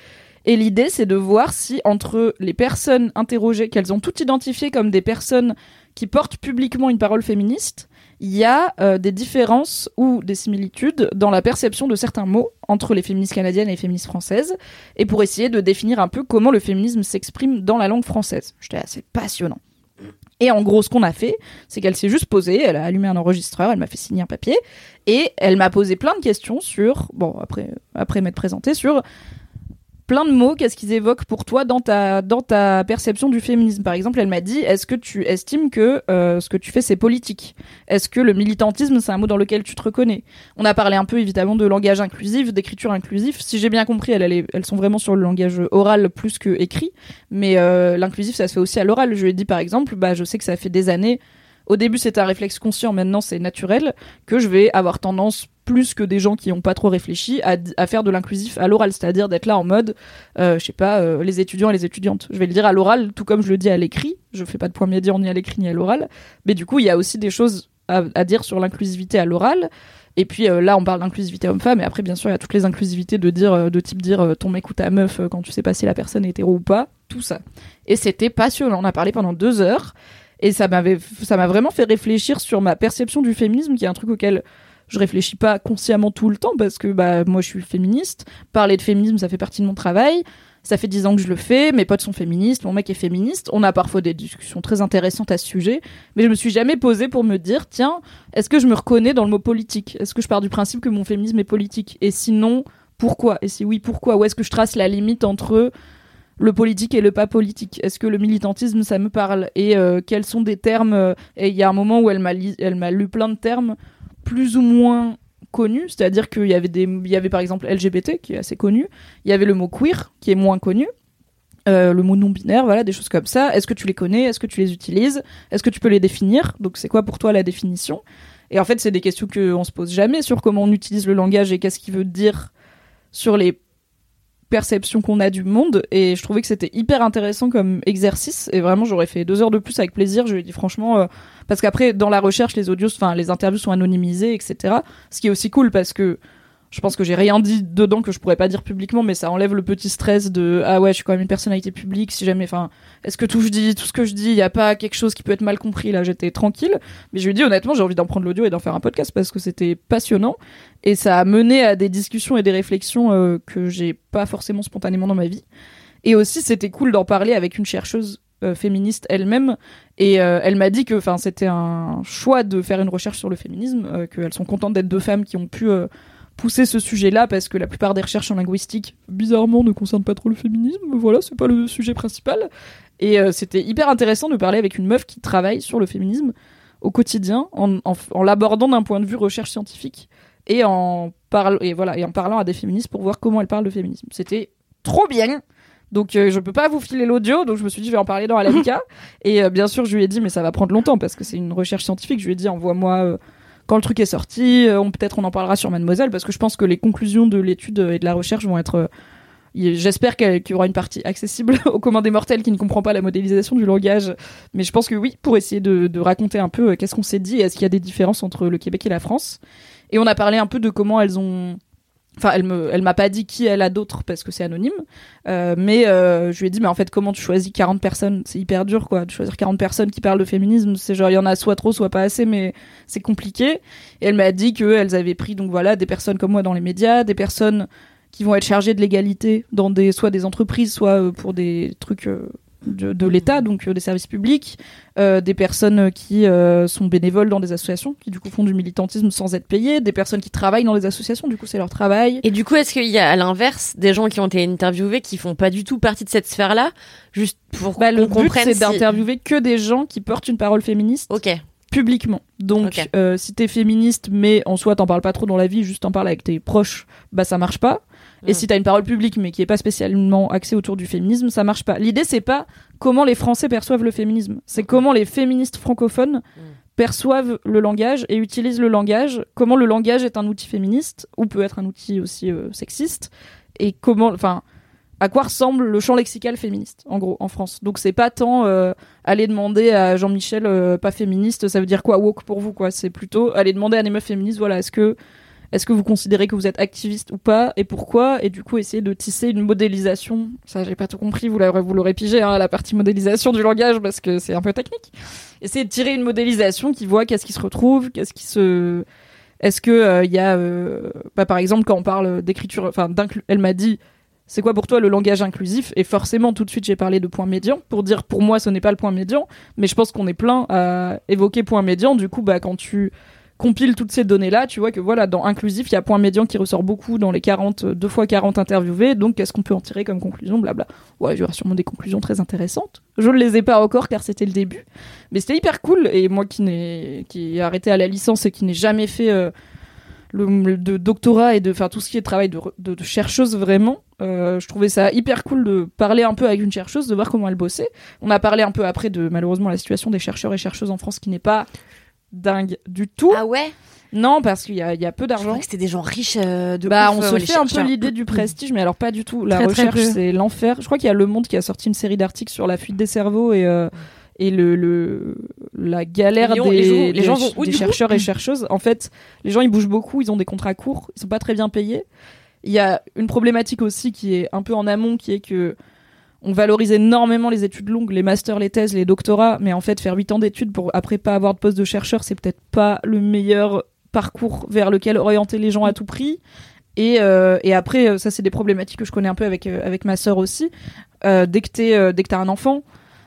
Et l'idée, c'est de voir si entre les personnes interrogées, qu'elles ont toutes identifiées comme des personnes qui portent publiquement une parole féministe, il y a euh, des différences ou des similitudes dans la perception de certains mots entre les féministes canadiennes et les féministes françaises, et pour essayer de définir un peu comment le féminisme s'exprime dans la langue française. J'étais assez passionnant. Et en gros, ce qu'on a fait, c'est qu'elle s'est juste posée, elle a allumé un enregistreur, elle m'a fait signer un papier, et elle m'a posé plein de questions sur, bon, après, après m'être présentée, sur plein de mots, qu'est-ce qu'ils évoquent pour toi dans ta, dans ta perception du féminisme. Par exemple, elle m'a dit, est-ce que tu estimes que euh, ce que tu fais, c'est politique? Est-ce que le militantisme, c'est un mot dans lequel tu te reconnais? On a parlé un peu, évidemment, de langage inclusif, d'écriture inclusive. Si j'ai bien compris, elles, elles, sont vraiment sur le langage oral plus que écrit. Mais euh, l'inclusif, ça se fait aussi à l'oral. Je lui ai dit, par exemple, bah, je sais que ça fait des années au début, c'était un réflexe conscient, maintenant c'est naturel, que je vais avoir tendance, plus que des gens qui n'ont pas trop réfléchi, à, faire de l'inclusif à l'oral, c'est-à-dire d'être là en mode, euh, je sais pas, euh, les étudiants et les étudiantes. Je vais le dire à l'oral, tout comme je le dis à l'écrit. Je fais pas de point médian ni à l'écrit ni à l'oral. Mais du coup, il y a aussi des choses à, dire sur l'inclusivité à l'oral. Et puis euh, là, on parle d'inclusivité homme-femme, et après, bien sûr, il y a toutes les inclusivités de dire, de type dire ton mec ou ta meuf quand tu sais pas si la personne est hétéro ou pas, tout ça. Et c'était passionnant. On a parlé pendant deux heures. Et ça m'avait, ça m'a vraiment fait réfléchir sur ma perception du féminisme, qui est un truc auquel je réfléchis pas consciemment tout le temps parce que bah moi je suis féministe. Parler de féminisme, ça fait partie de mon travail. Ça fait dix ans que je le fais. Mes potes sont féministes, mon mec est féministe. On a parfois des discussions très intéressantes à ce sujet, mais je me suis jamais posée pour me dire tiens, est-ce que je me reconnais dans le mot politique? Est-ce que je pars du principe que mon féminisme est politique? Et sinon, pourquoi? Et si oui, pourquoi? Où est-ce que je trace la limite entre le politique et le pas politique? Est-ce que le militantisme, ça me parle? Et euh, quels sont des termes? Et il y a un moment où elle elle m'a lu plein de termes plus ou moins connus, c'est-à-dire qu'il y avait par exemple LGBT qui est assez connu, il y avait le mot queer qui est moins connu, euh, le mot non binaire, voilà, des choses comme ça. Est-ce que tu les connais? Est-ce que tu les utilises? Est-ce que tu peux les définir? Donc c'est quoi pour toi la définition? Et en fait, c'est des questions qu'on se pose jamais sur comment on utilise le langage et qu'est-ce qu'il veut dire sur les perceptions qu'on a du monde. Et je trouvais que c'était hyper intéressant comme exercice. Et vraiment, j'aurais fait deux heures de plus avec plaisir. Je lui ai dit franchement, euh, parce qu'après, dans la recherche, les audios, enfin, les interviews sont anonymisées, etc. Ce qui est aussi cool parce que je pense que j'ai rien dit dedans que je pourrais pas dire publiquement, mais ça enlève le petit stress de ah ouais, je suis quand même une personnalité publique. Si jamais, enfin, est-ce que tout je dis, tout ce que je dis, il y a pas quelque chose qui peut être mal compris Là, j'étais tranquille, mais je lui dit honnêtement, j'ai envie d'en prendre l'audio et d'en faire un podcast parce que c'était passionnant et ça a mené à des discussions et des réflexions euh, que j'ai pas forcément spontanément dans ma vie. Et aussi, c'était cool d'en parler avec une chercheuse euh, féministe elle-même et euh, elle m'a dit que enfin c'était un choix de faire une recherche sur le féminisme euh, qu'elles sont contentes d'être deux femmes qui ont pu pousser ce sujet-là parce que la plupart des recherches en linguistique bizarrement ne concernent pas trop le féminisme voilà c'est pas le sujet principal et euh, c'était hyper intéressant de parler avec une meuf qui travaille sur le féminisme au quotidien en, en, en l'abordant d'un point de vue recherche scientifique et en parle et voilà et en parlant à des féministes pour voir comment elles parlent de féminisme c'était trop bien donc euh, je peux pas vous filer l'audio, donc je me suis dit je vais en parler dans LMK. et euh, bien sûr je lui ai dit mais ça va prendre longtemps parce que c'est une recherche scientifique. Je lui ai dit envoie-moi euh, quand le truc est sorti, euh, peut-être on en parlera sur Mademoiselle parce que je pense que les conclusions de l'étude euh, et de la recherche vont être euh, J'espère qu'il y aura une partie accessible au commun des mortels qui ne comprend pas la modélisation du langage. Mais je pense que oui, pour essayer de, de raconter un peu qu'est-ce qu'on s'est dit est-ce qu'il y a des différences entre le Québec et la France? Et on a parlé un peu de comment elles ont Enfin, elle me, elle m'a pas dit qui elle a d'autres parce que c'est anonyme. Euh, mais euh, je lui ai dit, mais en fait, comment tu choisis 40 personnes? C'est hyper dur, quoi. De choisir 40 personnes qui parlent de féminisme, c'est genre, il y en a soit trop, soit pas assez, mais c'est compliqué. Et elle m'a dit qu'elles avaient pris, donc voilà, des personnes comme moi dans les médias, des personnes qui vont être chargées de l'égalité dans des, soit des entreprises, soit euh, pour des trucs de, de l'État, donc euh, des services publics, euh, des personnes qui euh, sont bénévoles dans des associations, qui du coup font du militantisme sans être payées, des personnes qui travaillent dans des associations, du coup c'est leur travail.
Et du coup, est-ce qu'il y a à l'inverse des gens qui ont été interviewés qui font pas du tout partie de cette sphère-là, juste pour
Bah,
qu'on comprenne
c'est
si-
d'interviewer que des gens qui portent une parole féministe
Ok.
publiquement. Donc euh, si t'es féministe mais en soi t'en parles pas trop dans la vie, juste t'en parles avec tes proches, bah ça marche pas. Et
Mm.
si t'as une parole publique mais qui est pas spécialement axée autour du féminisme, ça marche pas. L'idée c'est pas comment les Français perçoivent le féminisme, c'est comment les féministes francophones perçoivent le langage et utilisent le langage, comment le langage est un outil féministe ou peut être un outil aussi euh, sexiste. Et comment enfin à quoi ressemble le champ lexical féministe en gros en France? Donc c'est pas tant euh, aller demander à Jean-Michel euh, pas féministe, ça veut dire quoi? Woke pour vous quoi, c'est plutôt aller demander à des meufs féministes voilà, est-ce que est-ce que vous considérez que vous êtes activiste ou pas et pourquoi et du coup essayer de tisser une modélisation? Ça j'ai pas tout compris, vous l'aurez vous l'aurez pigé hein, la partie modélisation du langage parce que c'est un peu technique. Essayer de tirer une modélisation qui voit qu'est-ce qui se retrouve, qu'est-ce qui se est-ce que il y a euh, bah, par exemple quand on parle d'écriture enfin elle m'a dit c'est quoi pour toi le langage inclusif? Et forcément, tout de suite, j'ai parlé de point médian pour dire pour moi, ce n'est pas le point médian, mais je pense qu'on est plein à évoquer point médian. Du coup, bah, quand tu compiles toutes ces données-là, tu vois que voilà, dans inclusif, il y a point médian qui ressort beaucoup dans les 40, 2 fois 40 interviewés. Donc, qu'est-ce qu'on peut en tirer comme conclusion Blabla. Ouais, il y aura sûrement des conclusions très intéressantes. Je ne les ai pas encore car c'était le début. Mais c'était hyper cool. Et moi qui, n'ai, qui ai arrêté à la licence et qui n'ai jamais fait. euh, le, de doctorat et de faire tout ce qui est travail de chercheuse vraiment. Euh, je trouvais ça hyper cool de parler un peu avec une chercheuse, de voir comment elle bossait. On a parlé un peu après de malheureusement la situation des chercheurs et chercheuses en France qui n'est pas dingue du tout.
Ah ouais?
Non, parce qu'il y a, il y a peu
Je
d'argent.
croyais que c'était des gens riches euh, de
Bah,
ouf,
on
euh,
se
les
fait un peu l'idée du prestige, mais alors pas du tout. La
Très,
recherche, c'est l'enfer. Je crois qu'il y a Le Monde qui a sorti une série d'articles sur la fuite des cerveaux et euh, et le, le la galère
Les gens-
des,
les gens- les
des-
gens vont
chercheurs et chercheuses. En fait, les gens ils bougent beaucoup, ils ont des contrats courts, ils sont pas très bien payés. Il y a une problématique aussi qui est un peu en amont, qui est que on valorise énormément les études longues, les masters, les thèses, les doctorats, mais en fait faire 8 ans d'études pour après pas avoir de poste de chercheur, c'est peut-être pas le meilleur parcours vers lequel orienter les gens à tout prix. Et, euh, après, euh, ça c'est des problématiques que je connais un peu avec, euh, avec ma sœur aussi. Dès que t'es, dès que t'as un enfant,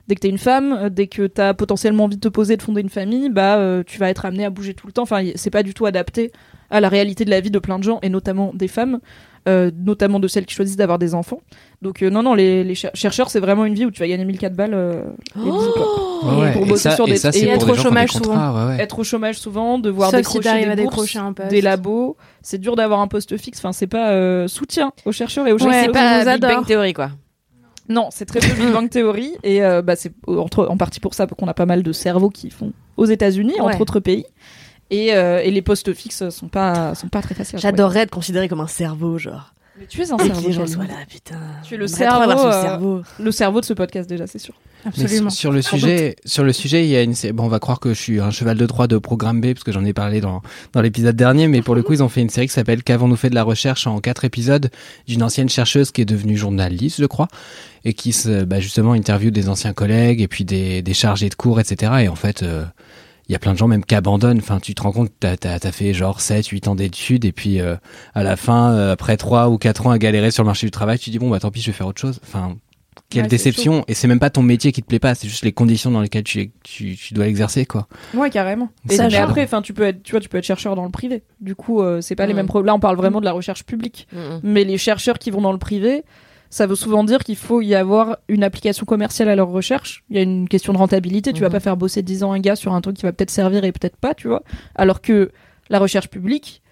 dès que t'es une femme, dès que t'as potentiellement envie de te poser, de fonder une famille, bah tu vas être amené à bouger tout le temps. Enfin, c'est pas du tout adapté à la réalité de la vie de plein de gens et notamment des femmes. Euh, notamment de celles qui choisissent d'avoir des enfants. Donc euh, non, non, les, les cher- chercheurs, c'est vraiment une vie où tu vas gagner 1004 balles euh, et bisous.
Ouais,
pour
Et
bosser
ça-
sur
et
des
ça,
et
pour
être
des
au chômage
contrats,
souvent.
ouais, ouais.
Être au chômage souvent, devoir
Sauf si
décrocher
t'arrives
des bourses,
décrocher un poste.
des labos. C'est dur d'avoir un poste fixe. Enfin, c'est pas euh, soutien aux chercheurs et aux
Ouais,
chercheuses.
c'est pas Big Bang. Theory, quoi.
Non, c'est très peu Big Bang Theory et euh, bah, c'est entre, en partie pour ça qu'on a pas mal de cerveaux qui font aux États-Unis,
Ouais.
entre autres pays. Et, euh, et les postes fixes sont pas sont pas très faciles.
J'adorerais être considéré comme un cerveau, genre.
Mais tu es un
Et que
cerveau.
les gens soient là, putain.
Tu es le cerveau, euh,
cerveau.
le cerveau de ce podcast déjà, c'est sûr.
Absolument.
sur, sur le sujet, sur le sujet, il y a une. Bon, on va croire que je suis un cheval de Troie de Programme B parce que j'en ai parlé dans dans l'épisode dernier, mais pour le coup, ils ont fait une série qui s'appelle Qu'avons-nous fait de la recherche en quatre épisodes d'une ancienne chercheuse qui est devenue journaliste, je crois, et qui se, bah, justement interviewe des anciens collègues et puis des des chargés de cours, etc. Et en fait. euh, il y a plein de gens même qui abandonnent. Enfin, tu te rends compte, t'as as, fait genre 7, 8 ans d'études et puis euh, à la fin, euh, après 3 ou 4 ans à galérer sur le marché du travail, tu dis bon bah tant pis, je vais faire autre chose. Enfin, quelle
Ouais,
déception. Et c'est même pas ton métier qui te plaît pas, c'est juste les conditions dans lesquelles tu, tu, tu dois l'exercer quoi.
Ouais, carrément. Et
Ça
mais
change.
après, enfin, tu peux être, tu vois, tu peux être chercheur dans le privé. Du coup, euh, c'est pas les
Mm.
mêmes problèmes. Là, on parle vraiment de la recherche publique.
Mhm.
Mais les chercheurs qui vont dans le privé, ça veut souvent dire qu'il faut y avoir une application commerciale à leur recherche. Il y a une question de rentabilité. Tu vas pas faire bosser 10 ans un gars sur un truc qui va peut-être servir et peut-être pas, tu vois. Alors que la recherche publique,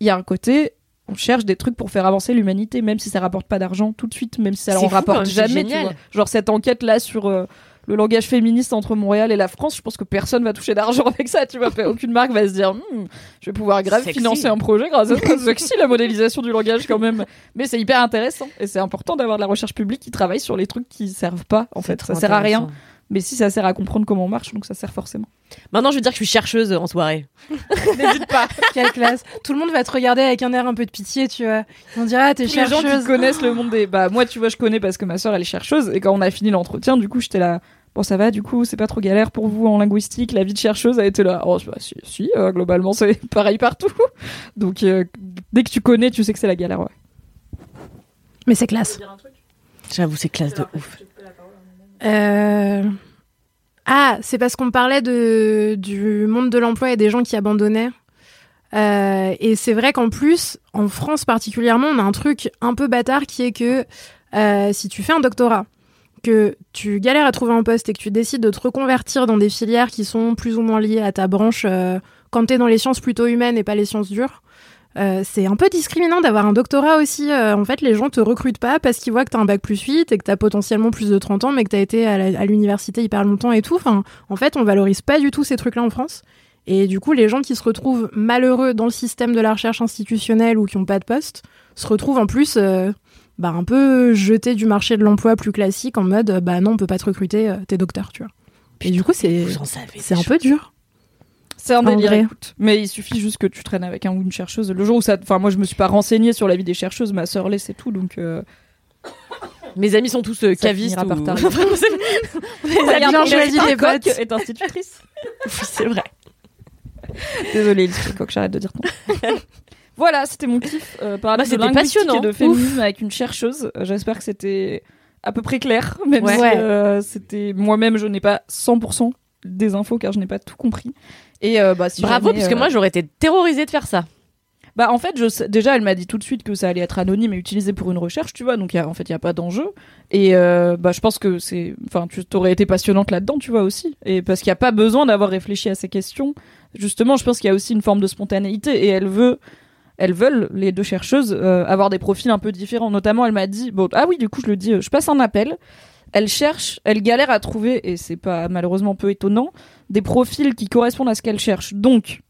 il y a un côté, on cherche des trucs pour faire avancer l'humanité, même si ça rapporte pas d'argent tout de suite, même si ça
quand
rapporte
c'est
jamais, tu vois. Genre cette enquête là sur euh, le langage féministe entre Montréal et la France, je pense que personne va toucher d'argent avec ça, tu vois. Aucune marque va se dire, Hmm, je vais pouvoir grave
Sexy.
financer un projet grâce à ça. Sexy la modélisation du langage quand même. Mais c'est hyper intéressant et c'est important d'avoir de la recherche publique qui travaille sur les trucs qui servent pas. En fait, ça sert à rien. Mais si ça sert à comprendre comment on marche, donc ça sert forcément.
Maintenant, je veux dire que je suis chercheuse en soirée.
N'hésite pas.
Quelle classe. Tout le monde va te regarder avec un air un peu de pitié, tu vois. Ils vont dire, ah, t'es
Tous les gens qui
chercheuse.
connaissent le monde des. Bah, moi, tu vois, je connais parce que ma soeur, elle est chercheuse. Et quand on a fini l'entretien, du coup, j'étais là. Bon, ça va, du coup, c'est pas trop galère pour vous en linguistique. La vie de chercheuse a été là. Oh, bah, si, si euh, globalement, c'est pareil partout. Donc, euh, dès que tu connais, tu sais que c'est la galère, ouais.
Mais c'est classe.
J'avoue, c'est classe de ouf.
Euh, Ah, c'est parce qu'on parlait de, du monde de l'emploi et des gens qui abandonnaient. Euh, et c'est vrai qu'en plus, en France particulièrement, on a un truc un peu bâtard qui est que euh, si tu fais un doctorat, que tu galères à trouver un poste et que tu décides de te reconvertir dans des filières qui sont plus ou moins liées à ta branche quand tu es dans les sciences plutôt humaines et pas les sciences dures, euh, c'est un peu discriminant d'avoir un doctorat aussi. Euh, en fait, les gens te recrutent pas parce qu'ils voient que tu as un bac plus 8 et que tu as potentiellement plus de 30 ans, mais que tu as été à l'université hyper longtemps et tout. Enfin, en fait, on valorise pas du tout ces trucs-là en France. Et du coup, les gens qui se retrouvent malheureux dans le système de la recherche institutionnelle ou qui n'ont pas de poste se retrouvent en plus euh, bah, un peu jetés du marché de l'emploi plus classique en mode bah non, on peut pas te recruter, t'es docteur, tu vois. Et du coup, c'est un peu dur.
C'est un délire, écoute. Mais il suffit juste que tu traînes avec un ou une chercheuse. Le jour où ça. Enfin, moi, je me suis pas renseignée sur la vie des chercheuses. Ma sœur l'est, c'est tout. Donc. euh,
Mes amis sont tous euh, cavistes.
par
ou- c'est- Les
T'as
amis qui-
choisi
Coq
potes.
est institutrice.
Oui, c'est vrai.
Désolée, Lily Coq, j'arrête de dire ton. Voilà, c'était mon kiff. Euh, parler
Bah, c'était passionnant.
et de féminisme avec une chercheuse. Euh, J'espère que c'était à peu près clair, même
Ouais.
si euh, c'était moi-même, je n'ai pas 100% des infos car je n'ai pas tout compris. Et euh, bah, si
Bravo,
jamais,
parce que
euh,
moi, j'aurais été terrorisée de faire ça.
Bah en fait, je déjà elle m'a dit tout de suite que ça allait être anonyme et utilisé pour une recherche, tu vois. Donc il y a- en fait, il y a pas d'enjeu. Et euh, bah je pense que c'est enfin tu t'aurais été passionnante là-dedans, tu vois aussi. Et parce qu'il y a pas besoin d'avoir réfléchi à ces questions. Justement, je pense qu'il y a aussi une forme de spontanéité et elle veut elles veulent les deux chercheuses euh, avoir des profils un peu différents. Notamment, elle m'a dit bon ah oui, du coup, je le dis, je passe un appel. Elle cherche, elle galère à trouver et c'est pas malheureusement peu étonnant des profils qui correspondent à ce qu'elle cherche. Donc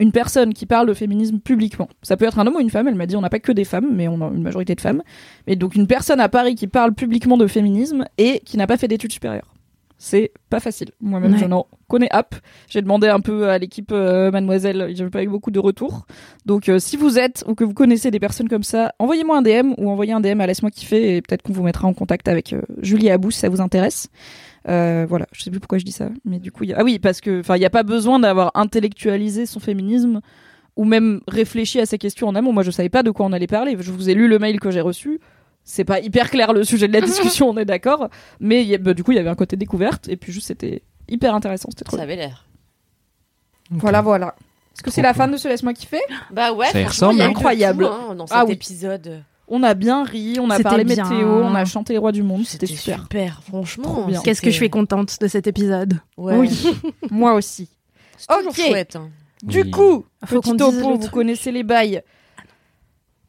une personne qui parle de féminisme publiquement. Ça peut être un homme ou une femme, elle m'a dit on n'a pas que des femmes, mais on a une majorité de femmes. Mais donc une personne à Paris qui parle publiquement de féminisme et qui n'a pas fait d'études supérieures. C'est pas facile. Moi-même,
Ouais.
je n'en connais app. J'ai demandé un peu à l'équipe euh, Mademoiselle, j'ai pas eu beaucoup de retours. Donc euh, si vous êtes ou que vous connaissez des personnes comme ça, envoyez-moi un DM ou envoyez un DM à Laisse-moi kiffer et peut-être qu'on vous mettra en contact avec euh, Julie Abou si ça vous intéresse. Euh, voilà, je sais plus pourquoi je dis ça, mais du coup, il y a... ah oui, parce que enfin, il n'y a pas besoin d'avoir intellectualisé son féminisme ou même réfléchi à ces questions en amont. Moi, je savais pas de quoi on allait parler. Je vous ai lu le mail que j'ai reçu. C'est pas hyper clair le sujet de la discussion, on est d'accord. Mais y a- bah, du coup, il y avait un côté découverte et puis juste c'était hyper intéressant. C'était trop.
Ça avait l'air.
Voilà, voilà. Est-ce que c'est la fin de ce Laisse-moi kiffer?
Bah ouais,
Ça
eu de
Incroyable.
tout, hein, dans cet
Ah oui.
épisode.
On a bien ri, on a parlé
bien.
météo, on a chanté les rois du monde, c'était
C'était
super.
super, franchement.
Qu'est-ce que je suis contente de cet épisode.
Ouais.
Oui, moi aussi. Ok.
chouette. hein.
Du
Oui.
coup,
Faut
petit topo, vous connaissez les bails.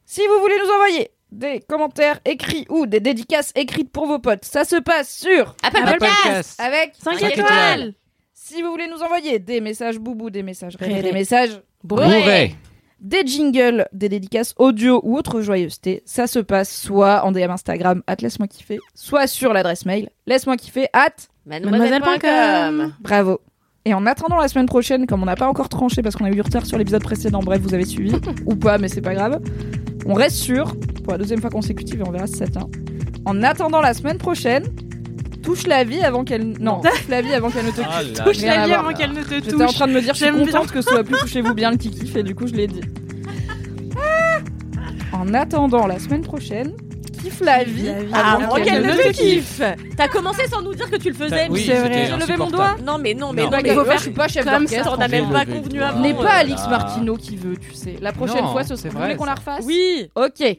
Si vous voulez nous envoyer des commentaires écrits ou des dédicaces écrites pour vos potes, ça se passe sur
Apple
Apple
Podcast
avec
5
Cinq
étoiles.
étoiles.
Si vous voulez nous envoyer des messages boubou, des messages Réré. des messages,
Bourré.
des jingles, des dédicaces audio ou autre joyeuseté, ça se passe soit en DM Instagram, at laisse-moi kiffer, soit sur l'adresse mail, laisse-moi kiffer, at
Mademoiselle.com.
Bravo. Et en attendant la semaine prochaine, comme on n'a pas encore tranché parce qu'on a eu du retard sur l'épisode précédent, bref, vous avez suivi, ou pas, mais c'est pas grave, on reste sûr, pour la deuxième fois consécutive, et on verra si ça tient. En attendant la semaine prochaine, touche la vie avant qu'elle. Non, touche la vie avant qu'elle ne te
Ah là
Touche
Rien
la
à
vie
voir.
avant qu'elle ne te
J'étais en
touche.
train de me dire, je suis
J'aime bien.
contente que ce soit plus touchez-vous bien le kiki, et du coup, je l'ai dit. En attendant la semaine prochaine, kiffe la vie
La vie
Ah,
avant qu'elle ne te kiffe.
kiffe. T'as commencé sans nous dire que tu le faisais.
Oui,
c'est vrai.
J'ai levé mon
insupportable.
Non mais non mais
Non.
faut faire
je suis pas chef d'orchestre.
On n'a même pas convenu
doigt.
avant.
N'est
euh.
pas Alix
là.
Martino qui veut, tu sais. La prochaine fois, ce
c'est
sera. Vous
vrai,
voulez qu'on la refasse
Oui.
Ok.